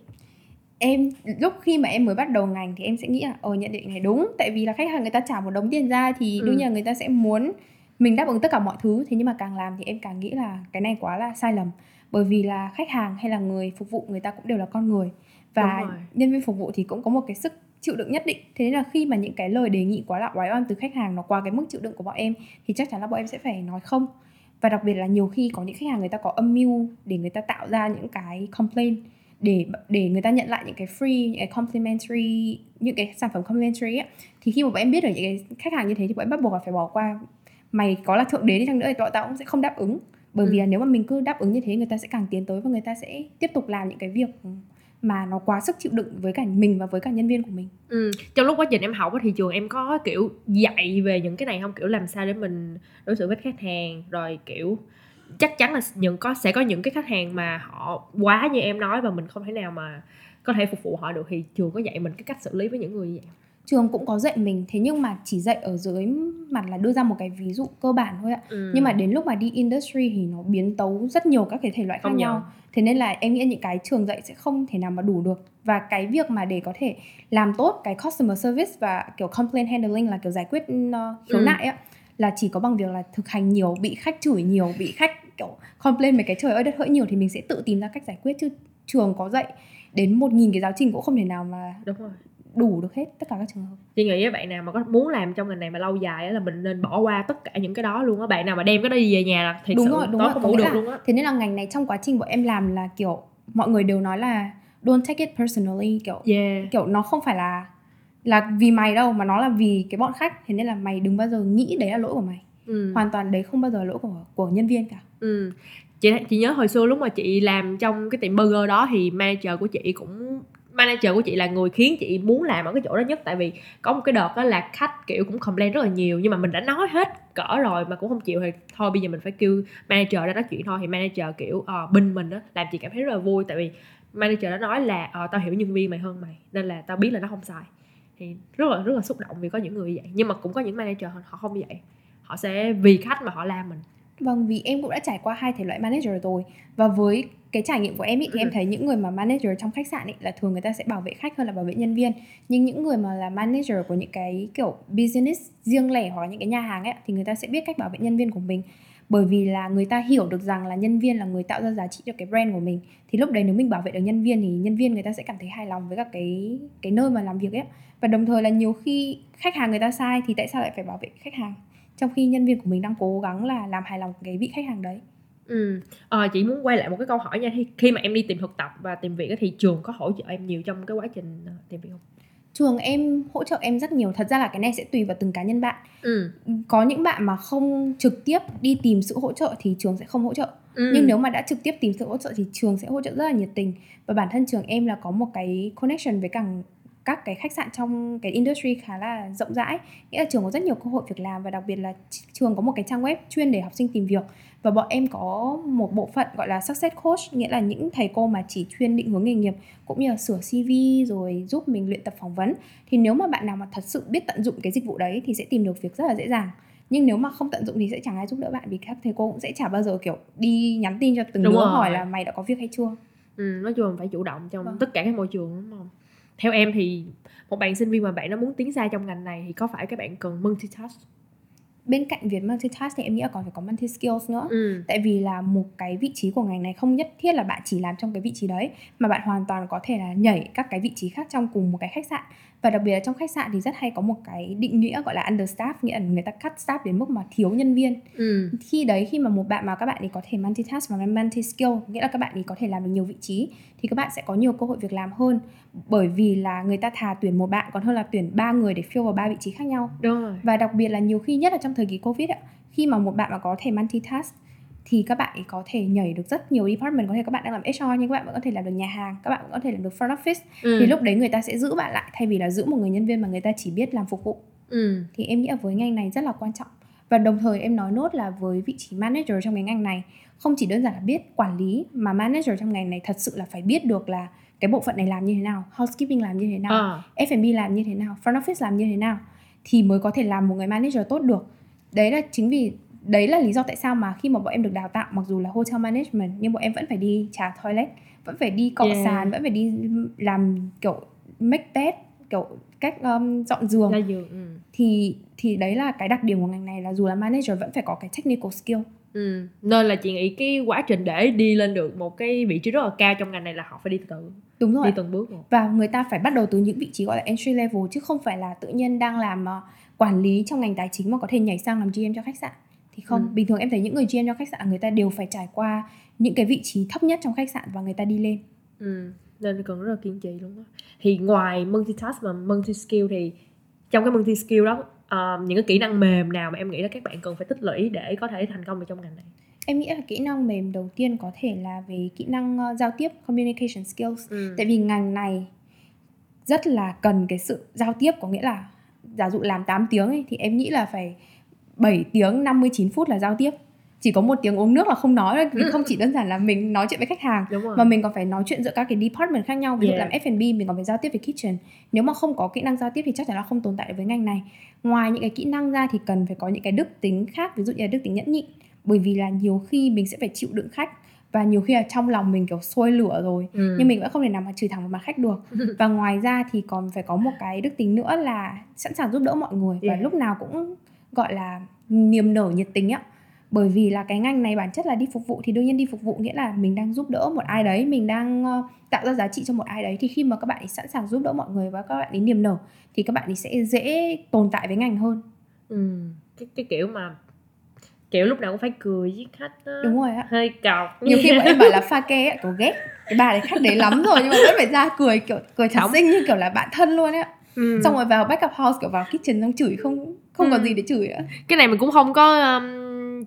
Em lúc khi mà em mới bắt đầu ngành thì em sẽ nghĩ là ờ nhận định này đúng. Tại vì là khách hàng người ta trả một đống tiền ra thì Ừ. đương nhiên là người ta sẽ muốn mình đáp ứng tất cả mọi thứ. Thế nhưng mà càng làm thì em càng nghĩ là cái này quá là sai lầm. Bởi vì là khách hàng hay là người phục vụ người ta cũng đều là con người và nhân viên phục vụ thì cũng có một cái sức chịu đựng nhất định. Thế nên là khi mà những cái lời đề nghị quá là oái oăm từ khách hàng nó qua cái mức chịu đựng của bọn em thì chắc chắn là bọn em sẽ phải nói không. Và đặc biệt là nhiều khi có những khách hàng người ta có âm mưu để người ta tạo ra những cái complaint để để người ta nhận lại những cái free những cái complimentary những cái sản phẩm complimentary ấy thì khi mà bọn em biết được những cái khách hàng như thế thì bọn em bắt buộc là phải bỏ qua. Mày có là thượng đế đi chăng nữa thì bọn tao cũng sẽ không đáp ứng. Bởi vì Ừ. là nếu mà mình cứ đáp ứng như thế người ta sẽ càng tiến tới và người ta sẽ tiếp tục làm những cái việc mà nó quá sức chịu đựng với cả mình và với cả nhân viên của mình ừ. trong lúc quá trình em học thì trường em có, kiểu, dạy về những cái này không kiểu làm sao để mình đối xử với khách hàng, rồi, kiểu, chắc chắn là những có, sẽ có những cái khách hàng mà họ quá như em nói và mình không thể nào mà có thể phục vụ họ được thì trường có dạy mình cái cách xử lý với những người như vậy trường cũng có dạy mình thế nhưng mà chỉ dạy ở dưới mặt là đưa ra một cái ví dụ cơ bản thôi ạ ừ. nhưng mà đến lúc mà đi industry thì nó biến tấu rất nhiều các cái thể loại khác Công nhận. nhau thế nên là em nghĩ những cái trường dạy sẽ không thể nào mà đủ được và cái việc mà để có thể làm tốt cái customer service và kiểu complaint handling là kiểu giải quyết uh, khiếu Ừ. nại á là chỉ có bằng việc là thực hành nhiều bị khách chửi nhiều bị khách kiểu complain mấy cái trời ơi đất hỡi nhiều thì mình sẽ tự tìm ra cách giải quyết chứ trường có dạy đến một nghìn cái giáo trình cũng không thể nào mà đúng rồi đủ được hết tất cả các trường hợp. Chị nghĩ với bạn nào mà có muốn làm trong ngành này mà lâu dài á là mình nên bỏ qua tất cả những cái đó luôn á. Bạn nào mà đem cái đó đi về nhà là thiệt đúng sự rồi đúng tối rồi không ngủ được là- luôn á. thế nên là ngành này trong quá trình bọn em làm là kiểu mọi người đều nói là don't take it personally kiểu yeah. kiểu nó không phải là là vì mày đâu mà nó là vì cái bọn khách thế nên là mày đừng bao giờ nghĩ đấy là lỗi của mày. Ừ. hoàn toàn đấy không bao giờ là lỗi của của nhân viên cả. Ừ. chị chị nhớ hồi xưa lúc mà chị làm trong cái tiệm burger đó thì manager của chị cũng manager của chị là người khiến chị muốn làm ở cái chỗ đó nhất. Tại vì có một cái đợt đó là khách kiểu cũng complain rất là nhiều. Nhưng mà mình đã nói hết cỡ rồi mà cũng không chịu thì thôi bây giờ mình phải kêu manager ra nói chuyện thôi. Thì manager kiểu ờ, uh, binh mình đó làm chị cảm thấy rất là vui. Tại vì manager đã nói là ờ tao hiểu nhân viên mày hơn mày nên là tao biết là nó không sai. Thì rất là rất là xúc động vì có những người như vậy. Nhưng mà cũng có những manager họ không như vậy. Họ sẽ vì khách mà họ làm mình. Vâng vì em cũng đã trải qua hai thể loại manager rồi. Và với cái trải nghiệm của em ý, thì Ừ. em thấy những người mà manager trong khách sạn ý, là thường người ta sẽ bảo vệ khách hơn là bảo vệ nhân viên. Nhưng những người mà là manager của những cái kiểu business riêng lẻ hoặc những cái nhà hàng ấy thì người ta sẽ biết cách bảo vệ nhân viên của mình. Bởi vì là người ta hiểu được rằng là nhân viên là người tạo ra giá trị cho cái brand của mình. Thì lúc đấy nếu mình bảo vệ được nhân viên thì nhân viên người ta sẽ cảm thấy hài lòng với các cái cái nơi mà làm việc ấy. Và đồng thời là nhiều khi khách hàng người ta sai thì tại sao lại phải bảo vệ khách hàng? Trong khi nhân viên của mình đang cố gắng là làm hài lòng cái vị khách hàng đấy Ừ. Ờ, chị muốn quay lại một cái câu hỏi nha Khi- khi mà em đi tìm thực tập và tìm việc thì trường có hỗ trợ em nhiều trong cái quá trình ờ, tìm việc không? trường em hỗ trợ em rất nhiều thật ra là cái này sẽ tùy vào từng cá nhân bạn Ừ. có những bạn mà không trực tiếp đi tìm sự hỗ trợ thì trường sẽ không hỗ trợ ừ. nhưng nếu mà đã trực tiếp tìm sự hỗ trợ thì trường sẽ hỗ trợ rất là nhiệt tình và bản thân trường em là có một cái connection với cả các cái khách sạn trong cái industry khá là rộng rãi nghĩa là trường có rất nhiều cơ hội việc làm và đặc biệt là trường có một cái trang web chuyên để học sinh tìm việc và bọn em có một bộ phận gọi là success coach nghĩa là những thầy cô mà chỉ chuyên định hướng nghề nghiệp cũng như là sửa CV rồi giúp mình luyện tập phỏng vấn. Thì nếu mà bạn nào mà thật sự biết tận dụng cái dịch vụ đấy thì sẽ tìm được việc rất là dễ dàng. Nhưng nếu mà không tận dụng thì sẽ chẳng ai giúp đỡ bạn vì các thầy cô cũng sẽ chả bao giờ kiểu đi nhắn tin cho từng Đúng đứa rồi. hỏi là mày đã có việc hay chưa. Ừ, nói chung là phải chủ động trong Vâng. tất cả các môi trường đúng không? Theo em thì một bạn sinh viên mà bạn nó muốn tiến xa trong ngành này thì có phải các bạn cần multitask bên cạnh việc multitask thì em nghĩ là còn phải có multi skills nữa ừ. tại vì là một cái vị trí của ngành này không nhất thiết là bạn chỉ làm trong cái vị trí đấy mà bạn hoàn toàn có thể là nhảy các cái vị trí khác trong cùng một cái khách sạn và đặc biệt là trong khách sạn thì rất hay có một cái định nghĩa gọi là understaff nghĩa là người ta cắt staff đến mức mà thiếu nhân viên. Ừ. khi đấy khi mà một bạn mà các bạn ấy có thể multitask và multi skill nghĩa là các bạn ấy có thể làm được nhiều vị trí thì các bạn sẽ có nhiều cơ hội việc làm hơn. Bởi vì là người ta thà tuyển một bạn còn hơn là tuyển ba người để fill vào ba vị trí khác nhau. Đúng rồi. Và đặc biệt là nhiều khi nhất là trong thời kỳ covid ạ khi mà một bạn mà có thể multitask thì các bạn có thể nhảy được rất nhiều department có thể các bạn đang làm HR nhưng các bạn vẫn có thể làm được nhà hàng các bạn vẫn có thể làm được front office ừ. thì lúc đấy người ta sẽ giữ bạn lại thay vì là giữ một người nhân viên mà người ta chỉ biết làm phục vụ ừ. thì em nghĩ là với ngành này rất là quan trọng và đồng thời em nói nốt là với vị trí manager trong cái ngành này không chỉ đơn giản là biết quản lý mà manager trong ngành này thật sự là phải biết được là cái bộ phận này làm như thế nào housekeeping làm như thế nào À. F&B làm như thế nào, front office làm như thế nào thì mới có thể làm một người manager tốt được. Đấy là chính vì đấy là lý do tại sao mà khi mà bọn em được đào tạo mặc dù là hotel management nhưng bọn em vẫn phải đi trả toilet, vẫn phải đi cọ Yeah. sàn, vẫn phải đi làm kiểu make bed, kiểu cách um, dọn giường ừ. thì thì đấy là cái đặc điểm của ngành này là dù là manager vẫn phải có cái technical skill. Ừ. nên là chị nghĩ cái quá trình để đi lên được một cái vị trí rất là cao trong ngành này là họ phải đi từ Đúng rồi. đi từng bước một và người ta phải bắt đầu từ những vị trí gọi là entry level chứ không phải là tự nhiên đang làm ờ, quản lý trong ngành tài chính mà có thể nhảy sang làm GM cho khách sạn thì không Ừ. bình thường em thấy những người GM cho khách sạn người ta đều phải trải qua những cái vị trí thấp nhất trong khách sạn và người ta đi lên ừ. nên cần rất là kiên trì luôn á thì ngoài multitask và multi skill thì trong cái multi skill đó ờ, những cái kỹ năng mềm nào mà em nghĩ là các bạn cần phải tích lũy để có thể thành công được trong ngành này em nghĩ là kỹ năng mềm đầu tiên có thể là về kỹ năng ờ, giao tiếp communication skills ừ. tại vì ngành này rất là cần cái sự giao tiếp có nghĩa là giả dụ làm 8 tiếng ấy, thì em nghĩ là phải 7 tiếng 59 phút là giao tiếp chỉ có một tiếng uống nước là không nói vì không chỉ đơn giản là mình nói chuyện với khách hàng mà mình còn phải nói chuyện giữa các cái department khác nhau ví dụ Yeah. làm F&B mình còn phải giao tiếp với kitchen nếu mà không có kỹ năng giao tiếp thì chắc chắn là không tồn tại với ngành này ngoài những cái kỹ năng ra thì cần phải có những cái đức tính khác ví dụ như là đức tính nhẫn nhịn bởi vì là nhiều khi mình sẽ phải chịu đựng khách và nhiều khi là trong lòng mình kiểu sôi lửa rồi ừ. nhưng mình vẫn không thể nào mà chửi thẳng vào mặt khách được và ngoài ra thì còn phải có một cái đức tính nữa là sẵn sàng giúp đỡ mọi người và Yeah. lúc nào cũng gọi là niềm nở nhiệt tình á. Bởi vì là cái ngành này bản chất là đi phục vụ thì đương nhiên đi phục vụ nghĩa là mình đang giúp đỡ một ai đấy mình đang ờ, tạo ra giá trị cho một ai đấy. Thì khi mà các bạn ấy sẵn sàng giúp đỡ mọi người và các bạn ấy niềm nở thì các bạn ấy sẽ dễ tồn tại với ngành hơn. Ừ. cái, cái kiểu mà kiểu lúc nào cũng phải cười với khách á. Đúng rồi ạ hơi cọc. Nhiều khi bọn em bảo là pha kê ấy, kiểu ghét. Cái bà đấy khách đấy lắm rồi nhưng mà vẫn phải ra cười kiểu cười thật xinh như kiểu là bạn thân luôn ấy ừ. xong rồi vào backup house kiểu vào kitchen xong chửi không không Ừ. còn gì để chửi nữa cái này mình cũng không có um,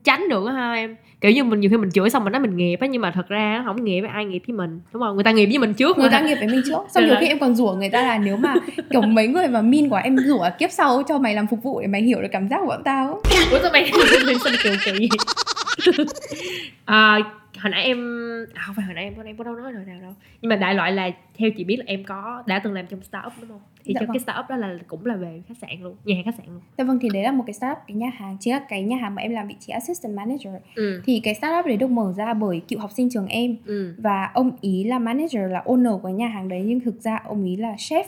tránh được ha em. Kiểu như mình nhiều khi mình chửi xong mình nói mình nghiệp á nhưng mà thật ra nó không nghiệp với ai nghiệp với mình đúng không? Người ta nghiệp với mình trước người ta nghiệp với mình trước. Xong nhiều khi em còn rủa người ta là nếu mà kiểu mấy người mà min quá em rủa kiếp sau cho mày làm phục vụ để mày hiểu được cảm giác của bọn tao ủa sao mày mày kiểu kỳ à, hồi nãy em à, không phải hồi nãy em em có đâu nói rồi nào đâu. Nhưng mà đại loại là theo chị biết là em có đã từng làm trong startup đúng không? Thì Dạ trong vâng. cái startup đó là cũng là về khách sạn luôn nhà hàng khách sạn luôn. Dạ vâng thì đấy là một cái startup cái nhà hàng là cái nhà hàng mà em làm vị trí assistant manager. Ừ. Thì cái startup đấy được mở ra bởi cựu học sinh trường em. Ừ. Và ông ý là manager là owner của nhà hàng đấy nhưng thực ra ông ý là chef.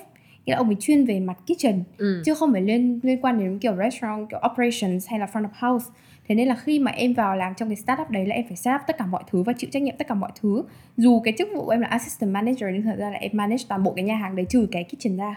Nghĩa là ông ấy chuyên về mặt kitchen ừ. chứ không phải liên liên quan đến kiểu restaurant kiểu operations hay là front of house thế nên là khi mà em vào làm trong cái startup đấy là em phải set up tất cả mọi thứ và chịu trách nhiệm tất cả mọi thứ. Dù cái chức vụ em là assistant manager nhưng thật ra là em manage toàn bộ cái nhà hàng đấy trừ cái kitchen ra.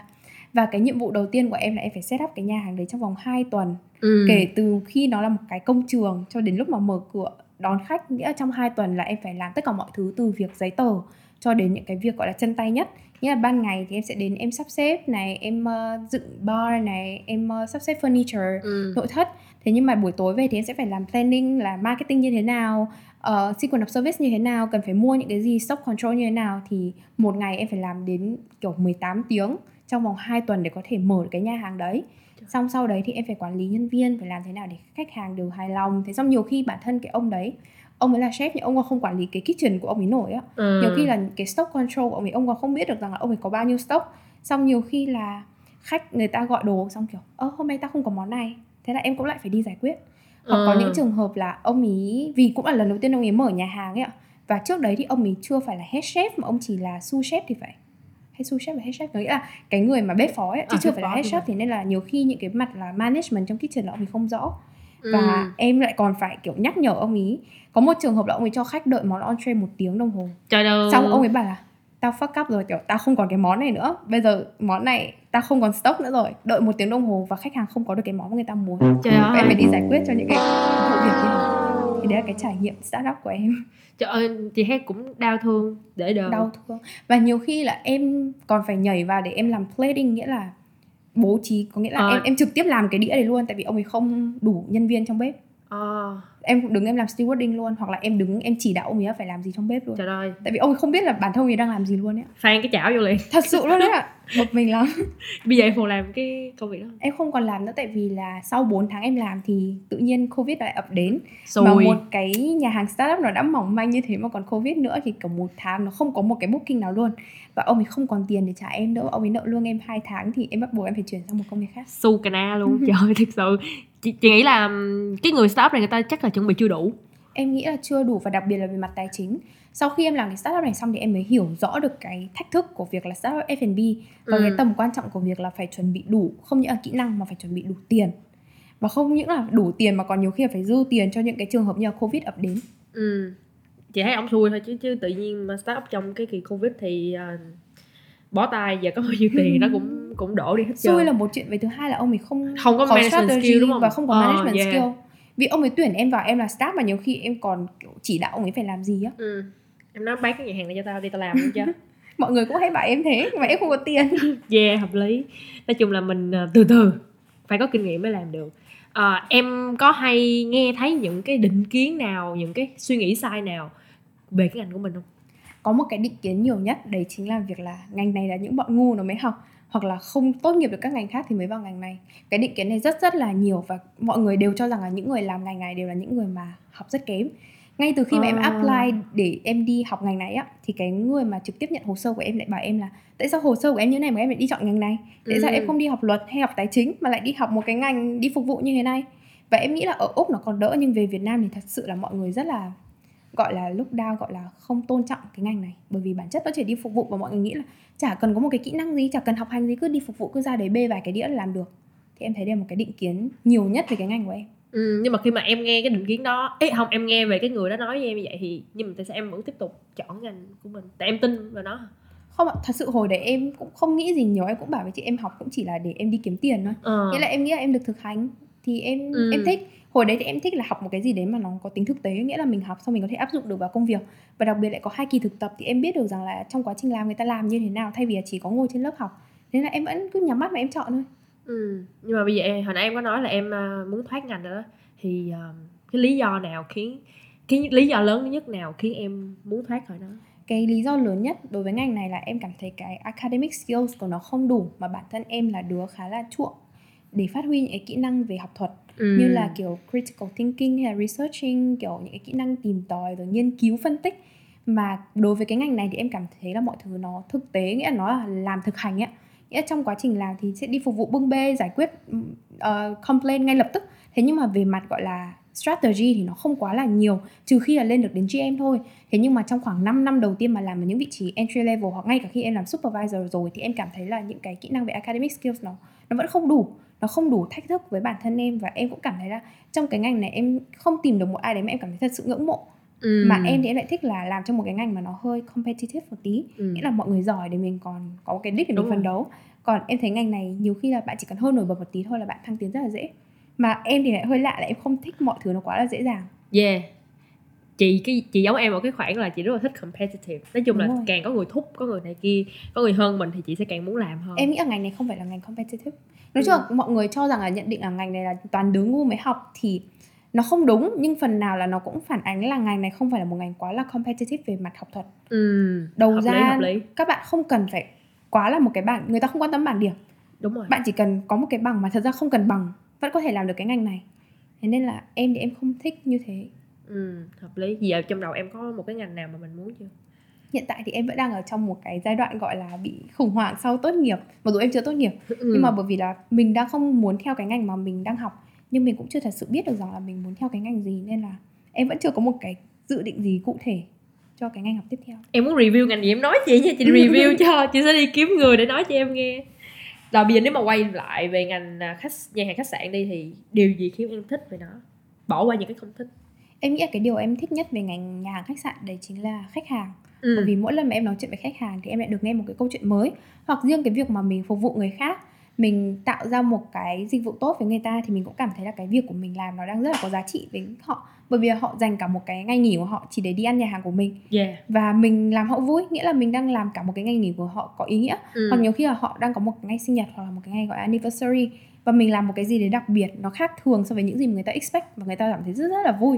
Và cái nhiệm vụ đầu tiên của em là em phải set up cái nhà hàng đấy trong vòng 2 tuần. Ừ. Kể từ khi nó là một cái công trường cho đến lúc mà mở cửa đón khách nghĩa là trong 2 tuần là em phải làm tất cả mọi thứ từ việc giấy tờ cho đến những cái việc gọi là chân tay nhất. Nghĩa là ban ngày thì em sẽ đến em sắp xếp này em ờ, dựng bar này em ờ, sắp xếp furniture ừ. nội thất thế nhưng mà buổi tối về thì em sẽ phải làm planning là marketing như thế nào uh, sequence of service như thế nào cần phải mua những cái gì stock control như thế nào. Thì một ngày em phải làm đến kiểu 18 tiếng trong vòng 2 tuần để có thể mở cái nhà hàng đấy. Xong sau đấy thì em phải quản lý nhân viên phải làm thế nào để khách hàng đều hài lòng. Thế xong nhiều khi bản thân cái ông đấy ông ấy là chef nhưng ông còn không quản lý cái kitchen của ông ấy nổi á. Ừ. nhiều khi là cái stock control của ông ấy ông còn không biết được rằng là ông ấy có bao nhiêu stock. Xong nhiều khi là khách người ta gọi đồ xong kiểu ơ hôm nay ta không có món này thế là em cũng lại phải đi giải quyết. Hoặc có Ờ. những trường hợp là ông ý vì cũng là lần đầu tiên ông ấy mở nhà hàng ấy ạ. Và trước đấy thì ông ấy chưa phải là head chef mà ông chỉ là sous chef thì phải. Hay sous chef và head chef nghĩa là cái người mà bếp phó ấy chứ À, chưa phải là head chef thì nên là nhiều khi những cái mặt là management trong kitchen là ông ấy không rõ. Và Ừ. em lại còn phải kiểu nhắc nhở ông ý. Có một trường hợp là ông ấy cho khách đợi món entree một tiếng đồng hồ. Trời xong ông ấy bảo là tao fuck up rồi kiểu tao không còn cái món này nữa. Bây giờ món này tao không còn stock nữa rồi. Đợi một tiếng đồng hồ và khách hàng không có được cái món mà người ta muốn. Trời em ơi. phải đi giải quyết cho những cái vụ việc như thì đấy là cái trải nghiệm startup của em. Trời ơi chị thấy cũng đau thương để đời đau thương. Và nhiều khi là em còn phải nhảy vào để em làm plating nghĩa là bố trí. Có nghĩa là Ờ. em em trực tiếp làm cái đĩa này luôn tại vì ông ấy không đủ nhân viên trong bếp. Ờ, em cũng đứng em làm stewarding luôn hoặc là em đứng em chỉ đạo ông ấy phải làm gì trong bếp luôn. Trời ơi. Tại vì ông ấy không biết là bản thân ông ấy đang làm gì luôn ấy phan cái chảo vô liền. Thật sự luôn đấy ạ. Bực mình lắm. Bây giờ em còn làm cái công việc đó. Em không còn làm nữa tại vì là sau 4 tháng em làm thì tự nhiên covid lại ập đến. Xùi. mà một cái nhà hàng startup nó đã mỏng manh như thế mà còn covid nữa thì kiểu một tháng nó không có một cái booking nào luôn. Và ông ấy không còn tiền để trả em nữa. Ông ấy nợ lương em hai tháng thì em bắt buộc em phải chuyển sang một công việc khác. Su cana luôn. Trời thực sự chị, chị nghĩ là cái người startup này người ta chắc là chuẩn bị chưa đủ em nghĩ là chưa đủ và đặc biệt là về mặt tài chính sau khi em làm cái startup này xong thì em mới hiểu rõ được cái thách thức của việc là startup F&B và Ừ. cái tầm quan trọng của việc là phải chuẩn bị đủ không những là kỹ năng mà phải chuẩn bị đủ tiền và không những là đủ tiền mà còn nhiều khi là phải dư tiền cho những cái trường hợp như là covid ập đến ừ. chị thấy ông xui thôi chứ chứ tự nhiên mà startup trong cái kỳ covid thì à, bó tay giờ có bao nhiêu tiền nó cũng cũng đổ đi hết trơn. xui là một chuyện về thứ hai là ông ấy không Không có management strategy skill, đúng không? và không có Ờ, management yeah. skill. Vì ông ấy tuyển em vào em là staff mà nhiều khi em còn kiểu chỉ đạo ông ấy phải làm gì á. Ừ. em nói bán cái nhà hàng này cho tao đi tao làm chứ. Mọi người cũng hay bảo em thế nhưng mà em không có tiền. Yeah hợp lý. Nói chung là mình à, từ từ phải có kinh nghiệm mới làm được. À, em có hay nghe thấy những cái định kiến nào những cái suy nghĩ sai nào về cái ngành của mình không có một cái định kiến nhiều nhất đấy chính là việc là ngành này là những bọn ngu nó mới học hoặc là không tốt nghiệp được các ngành khác thì mới vào ngành này cái định kiến này rất rất là nhiều và mọi người đều cho rằng là những người làm ngành này đều là những người mà học rất kém ngay từ khi mà em À. apply để em đi học ngành này á thì cái người mà trực tiếp nhận hồ sơ của em lại bảo em là tại sao hồ sơ của em như này mà em lại đi chọn ngành này tại sao Ừ. em không đi học luật hay học tài chính mà lại đi học một cái ngành đi phục vụ như thế này và em nghĩ là ở úc nó còn đỡ nhưng về việt nam thì thật sự là mọi người rất là gọi là lúc down gọi là không tôn trọng cái ngành này. Bởi vì bản chất nó chỉ đi phục vụ và mọi người nghĩ là chả cần có một cái kỹ năng gì chả cần học hành gì cứ đi phục vụ cứ ra đấy bê vài cái đĩa là làm được. Thì em thấy đây là một cái định kiến nhiều nhất về cái ngành của em. Ừ, nhưng mà khi mà em nghe cái định kiến đó ấy không em nghe về cái người đó nói với em như vậy thì nhưng mà tại sao em vẫn tiếp tục chọn ngành của mình? Tại em tin vào nó không ạ thật sự hồi đấy em cũng không nghĩ gì nhiều em cũng bảo với chị em học cũng chỉ là để em đi kiếm tiền thôi. Ờ. nghĩa là em nghĩ là em được thực hành thì em Ừ. em thích hồi đấy thì em thích là học một cái gì đấy mà nó có tính thực tế nghĩa là mình học xong mình có thể áp dụng được vào công việc. Và đặc biệt lại có hai kỳ thực tập thì em biết được rằng là trong quá trình làm người ta làm như thế nào thay vì là chỉ có ngồi trên lớp học. Nên là em vẫn cứ nhắm mắt mà em chọn thôi. Ừ. nhưng mà bây giờ hồi nãy em có nói là em à, muốn thoát ngành rồi đó. Thì à, cái lý do nào khiến cái lý do lớn nhất nào khiến em muốn thoát khỏi nó? Cái lý do lớn nhất đối với ngành này là em cảm thấy cái academic skills của nó không đủ mà bản thân em là đứa khá là chuộng để phát huy những cái kỹ năng về học thuật. Ừ. như là kiểu critical thinking hay là researching kiểu những cái kỹ năng tìm tòi rồi nghiên cứu phân tích. Mà đối với cái ngành này thì em cảm thấy là mọi thứ nó thực tế nghĩa là nó là làm thực hành ấy. Nghĩa là trong quá trình làm thì sẽ đi phục vụ bưng bê giải quyết uh, complain ngay lập tức. Thế nhưng mà về mặt gọi là strategy thì nó không quá là nhiều trừ khi là lên được đến GM thôi. Thế nhưng mà trong khoảng 5 năm đầu tiên mà làm ở những vị trí entry level hoặc ngay cả khi em làm supervisor rồi thì em cảm thấy là những cái kỹ năng về academic skills nó nó vẫn không đủ nó không đủ thách thức với bản thân em và em cũng cảm thấy là trong cái ngành này em không tìm được một ai đấy mà em cảm thấy thật sự ngưỡng mộ. Ừ. mà em thì em lại thích là làm trong một cái ngành mà nó hơi competitive một tí. Ừ. nghĩa là mọi người giỏi để mình còn có một cái đích để Đúng mình phấn đấu. Còn em thấy ngành này nhiều khi là bạn chỉ cần hơi nổi bật một tí thôi là bạn thăng tiến rất là dễ. Mà em thì lại hơi lạ là em không thích mọi thứ nó quá là dễ dàng. Yeah chị cái chị giống em ở cái khoảng là chị rất là thích competitive. Nói chung Đúng là rồi. càng có người thúc có người này kia có người hơn mình thì chị sẽ càng muốn làm hơn. Em nghĩ là ngành này không phải là ngành competitive. Nói chung là mọi người cho rằng là nhận định là ngành này là toàn đứa ngu mới học thì nó không đúng nhưng phần nào là nó cũng phản ánh là ngành này không phải là một ngành quá là competitive về mặt học thuật. Ừ. đầu hợp ra lý hợp lý. các bạn không cần phải quá là một cái bảng người ta không quan tâm bảng điểm. Đúng rồi. Bạn chỉ cần có một cái bằng mà thật ra không cần bằng vẫn có thể làm được cái ngành này. Thế nên là em thì em không thích như thế ừ. hợp lý. Giờ trong đầu em có một cái ngành nào mà mình muốn chưa? Hiện tại thì em vẫn đang ở trong một cái giai đoạn gọi là bị khủng hoảng sau tốt nghiệp. Mặc dù em chưa tốt nghiệp ừ. nhưng mà bởi vì là mình đang không muốn theo cái ngành mà mình đang học. Nhưng mình cũng chưa thật sự biết được rằng là mình muốn theo cái ngành gì nên là em vẫn chưa có một cái dự định gì cụ thể cho cái ngành học tiếp theo. Em muốn review ngành gì em nói chị nha. Chị review cho chị sẽ đi kiếm người để nói cho em nghe. Rồi bây giờ nếu mà quay lại về ngành à, khách nhà hàng khách sạn đi thì điều gì khiến em thích về nó? Bỏ qua những cái không thích em nghĩ là cái điều em thích nhất về ngành nhà hàng khách sạn đấy chính là khách hàng ừ. bởi vì mỗi lần mà em nói chuyện với khách hàng thì em lại được nghe một cái câu chuyện mới hoặc riêng cái việc mà mình phục vụ người khác mình tạo ra một cái dịch vụ tốt với người ta thì mình cũng cảm thấy là cái việc của mình làm nó đang rất là có giá trị với họ bởi vì họ dành cả một cái ngày nghỉ của họ chỉ để đi ăn nhà hàng của mình yeah. và mình làm họ vui nghĩa là mình đang làm cả một cái ngày nghỉ của họ có ý nghĩa ừ. hoặc nhiều khi là họ đang có một ngày sinh nhật hoặc là một cái ngày gọi là anniversary và mình làm một cái gì đấy đặc biệt nó khác thường so với những gì mà người ta expect và người ta cảm thấy rất rất là vui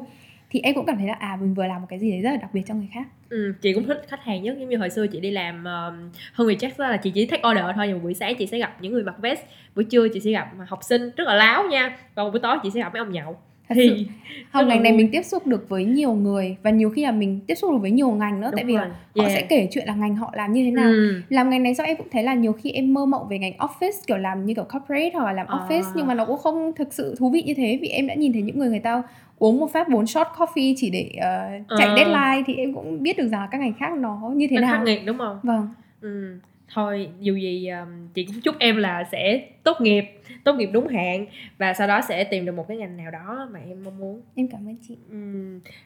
thì em cũng cảm thấy là à mình vừa làm một cái gì đấy rất là đặc biệt cho người khác. Ừ, chị cũng thích khách hàng nhất giống như hồi xưa chị đi làm uh, hơn người chắc là chị chỉ take order thôi nhưng buổi sáng chị sẽ gặp những người mặc vest buổi trưa chị sẽ gặp học sinh rất là láo nha. Còn buổi tối chị sẽ gặp mấy ông nhậu. Thật thì sự, học ngành này mình tiếp xúc được với nhiều người và nhiều khi là mình tiếp xúc được với nhiều ngành nữa Đúng tại vì là họ sẽ kể chuyện là ngành họ làm như thế nào. Ừ. làm ngành này sao em cũng thấy là nhiều khi em mơ mộng về ngành office kiểu làm như kiểu corporate hoặc là làm office à. nhưng mà nó cũng không thực sự thú vị như thế vì em đã nhìn thấy những người người ta uống một phát bốn shot coffee chỉ để uh, chạy à. deadline thì em cũng biết được rằng là các ngành khác nó như thế nó nào khắc nghiệt đúng không vâng ừ. thôi dù gì um, chị cũng chúc em là sẽ tốt nghiệp tốt nghiệp đúng hạn và sau đó sẽ tìm được một cái ngành nào đó mà em mong muốn em cảm ơn chị ừ.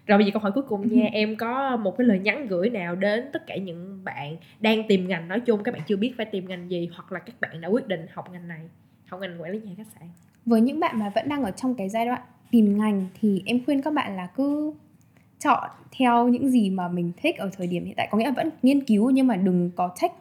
rồi bây giờ câu hỏi cuối cùng nha em có một cái lời nhắn gửi nào đến tất cả những bạn đang tìm ngành nói chung các bạn chưa biết phải tìm ngành gì hoặc là các bạn đã quyết định học ngành này học ngành quản lý nhà khách sạn với những bạn mà vẫn đang ở trong cái giai đoạn tìm ngành thì em khuyên các bạn là cứ chọn theo những gì mà mình thích ở thời điểm hiện tại có nghĩa là vẫn nghiên cứu nhưng mà đừng có take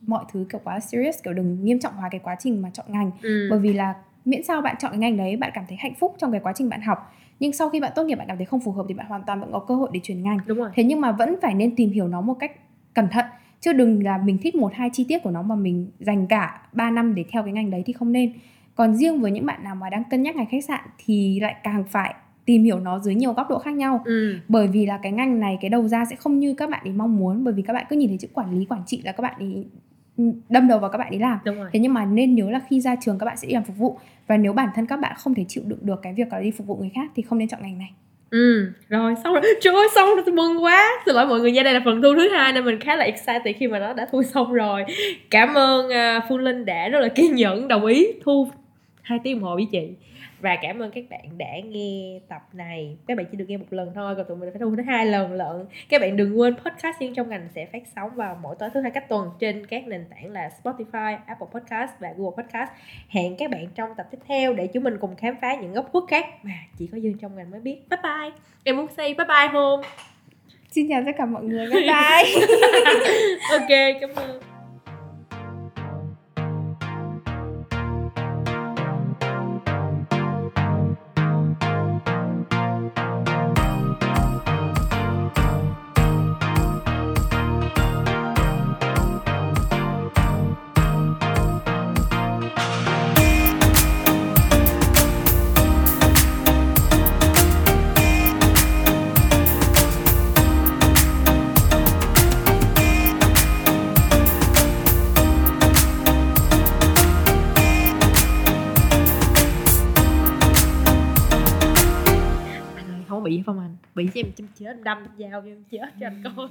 mọi thứ kiểu quá serious kiểu đừng nghiêm trọng hóa cái quá trình mà chọn ngành ừ. bởi vì là miễn sao bạn chọn cái ngành đấy bạn cảm thấy hạnh phúc trong cái quá trình bạn học nhưng sau khi bạn tốt nghiệp bạn cảm thấy không phù hợp thì bạn hoàn toàn vẫn có cơ hội để chuyển ngành Đúng rồi. thế nhưng mà vẫn phải nên tìm hiểu nó một cách cẩn thận chứ đừng là mình thích một hai chi tiết của nó mà mình dành cả 3 năm để theo cái ngành đấy thì không nên còn riêng với những bạn nào mà đang cân nhắc ngành khách sạn thì lại càng phải tìm hiểu nó dưới nhiều góc độ khác nhau ừ. bởi vì là cái ngành này cái đầu ra sẽ không như các bạn ấy mong muốn bởi vì các bạn cứ nhìn thấy chữ quản lý quản trị là các bạn ấy đâm đầu vào các bạn ấy làm Đúng rồi. thế nhưng mà nên nhớ là khi ra trường các bạn sẽ đi làm phục vụ và nếu bản thân các bạn không thể chịu đựng được cái việc là đi phục vụ người khác thì không nên chọn ngành này Ừ, rồi xong rồi. Trời ơi, xong rồi tôi mừng quá. Xin lỗi mọi người nha, đây là phần thu thứ hai nên mình khá là excited khi mà nó đã thu xong rồi. Cảm ơn uh, Phương Linh đã rất là kiên nhẫn đồng ý thu hai tiếng đồng hồ với chị. Và cảm ơn các bạn đã nghe tập này. Các bạn chỉ được nghe một lần thôi còn tụi mình phải thu đến hai lần lận. Các bạn đừng quên podcast riêng trong ngành sẽ phát sóng vào mỗi tối thứ hai cách tuần trên các nền tảng là Spotify, Apple Podcast và Google Podcast. Hẹn các bạn trong tập tiếp theo để chúng mình cùng khám phá những góc khuất khác mà chỉ có dương trong ngành mới biết. Bye bye. Em muốn say bye bye không? Xin chào tất cả mọi người. Bye bye. Ok cảm ơn chết đâm dao em chết cho anh coi